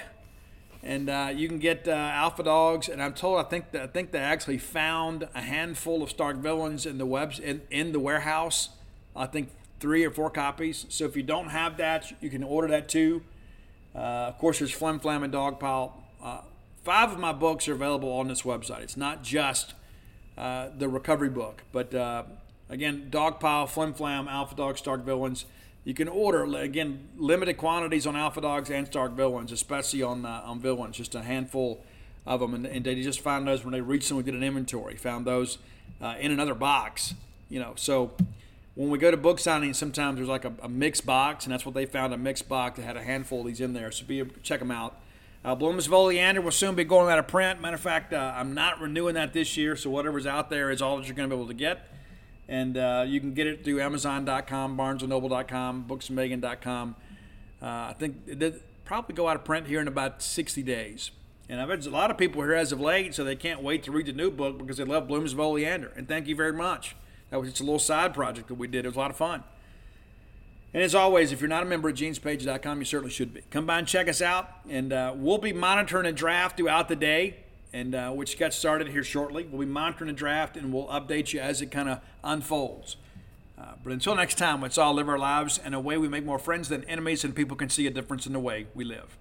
and uh, you can get uh, alpha dogs. And I'm told I think that, I think they actually found a handful of Stark villains in the webs in, in the warehouse. I think three or four copies. So if you don't have that, you can order that too. Uh, of course, there's Flim Flam and Dogpile. Uh, five of my books are available on this website. It's not just uh, the recovery book, but again, Dogpile, Flim Flam, Alpha Dog, Stark Villains. You can order again limited quantities on Alpha Dogs and Stark Villains, especially on uh, on Villains, just a handful of them, and, and, they just found those when they recently did an inventory. Found those uh, in another box, you know. So when we go to book signings, sometimes there's like a, a, mixed box, and that's what they found a mixed box that had a handful of these in there. So be check them out. Uh, Bloomsville Oleander will soon be going out of print. Matter of fact, uh, I'm not renewing that this year, so whatever's out there is all that you're going to be able to get and uh, you can get it through Amazon.com, BarnesandNoble.com, BooksAMillion.com. Uh, I think it probably go out of print here in about 60 days. And I've had a lot of people here as of late, so they can't wait to read the new book because they love Bloomsville Oleander. And thank you very much. That was just a little side project that we did. It was a lot of fun. And as always, if you're not a member of genespage.com, you certainly should be. Come by and check us out, and uh, we'll be monitoring a draft throughout the day and uh, which got started here shortly. We'll be monitoring a draft and we'll update you as it kind of unfolds. Uh, but until next time, let's all live our lives in a way we make more friends than enemies and people can see a difference in the way we live.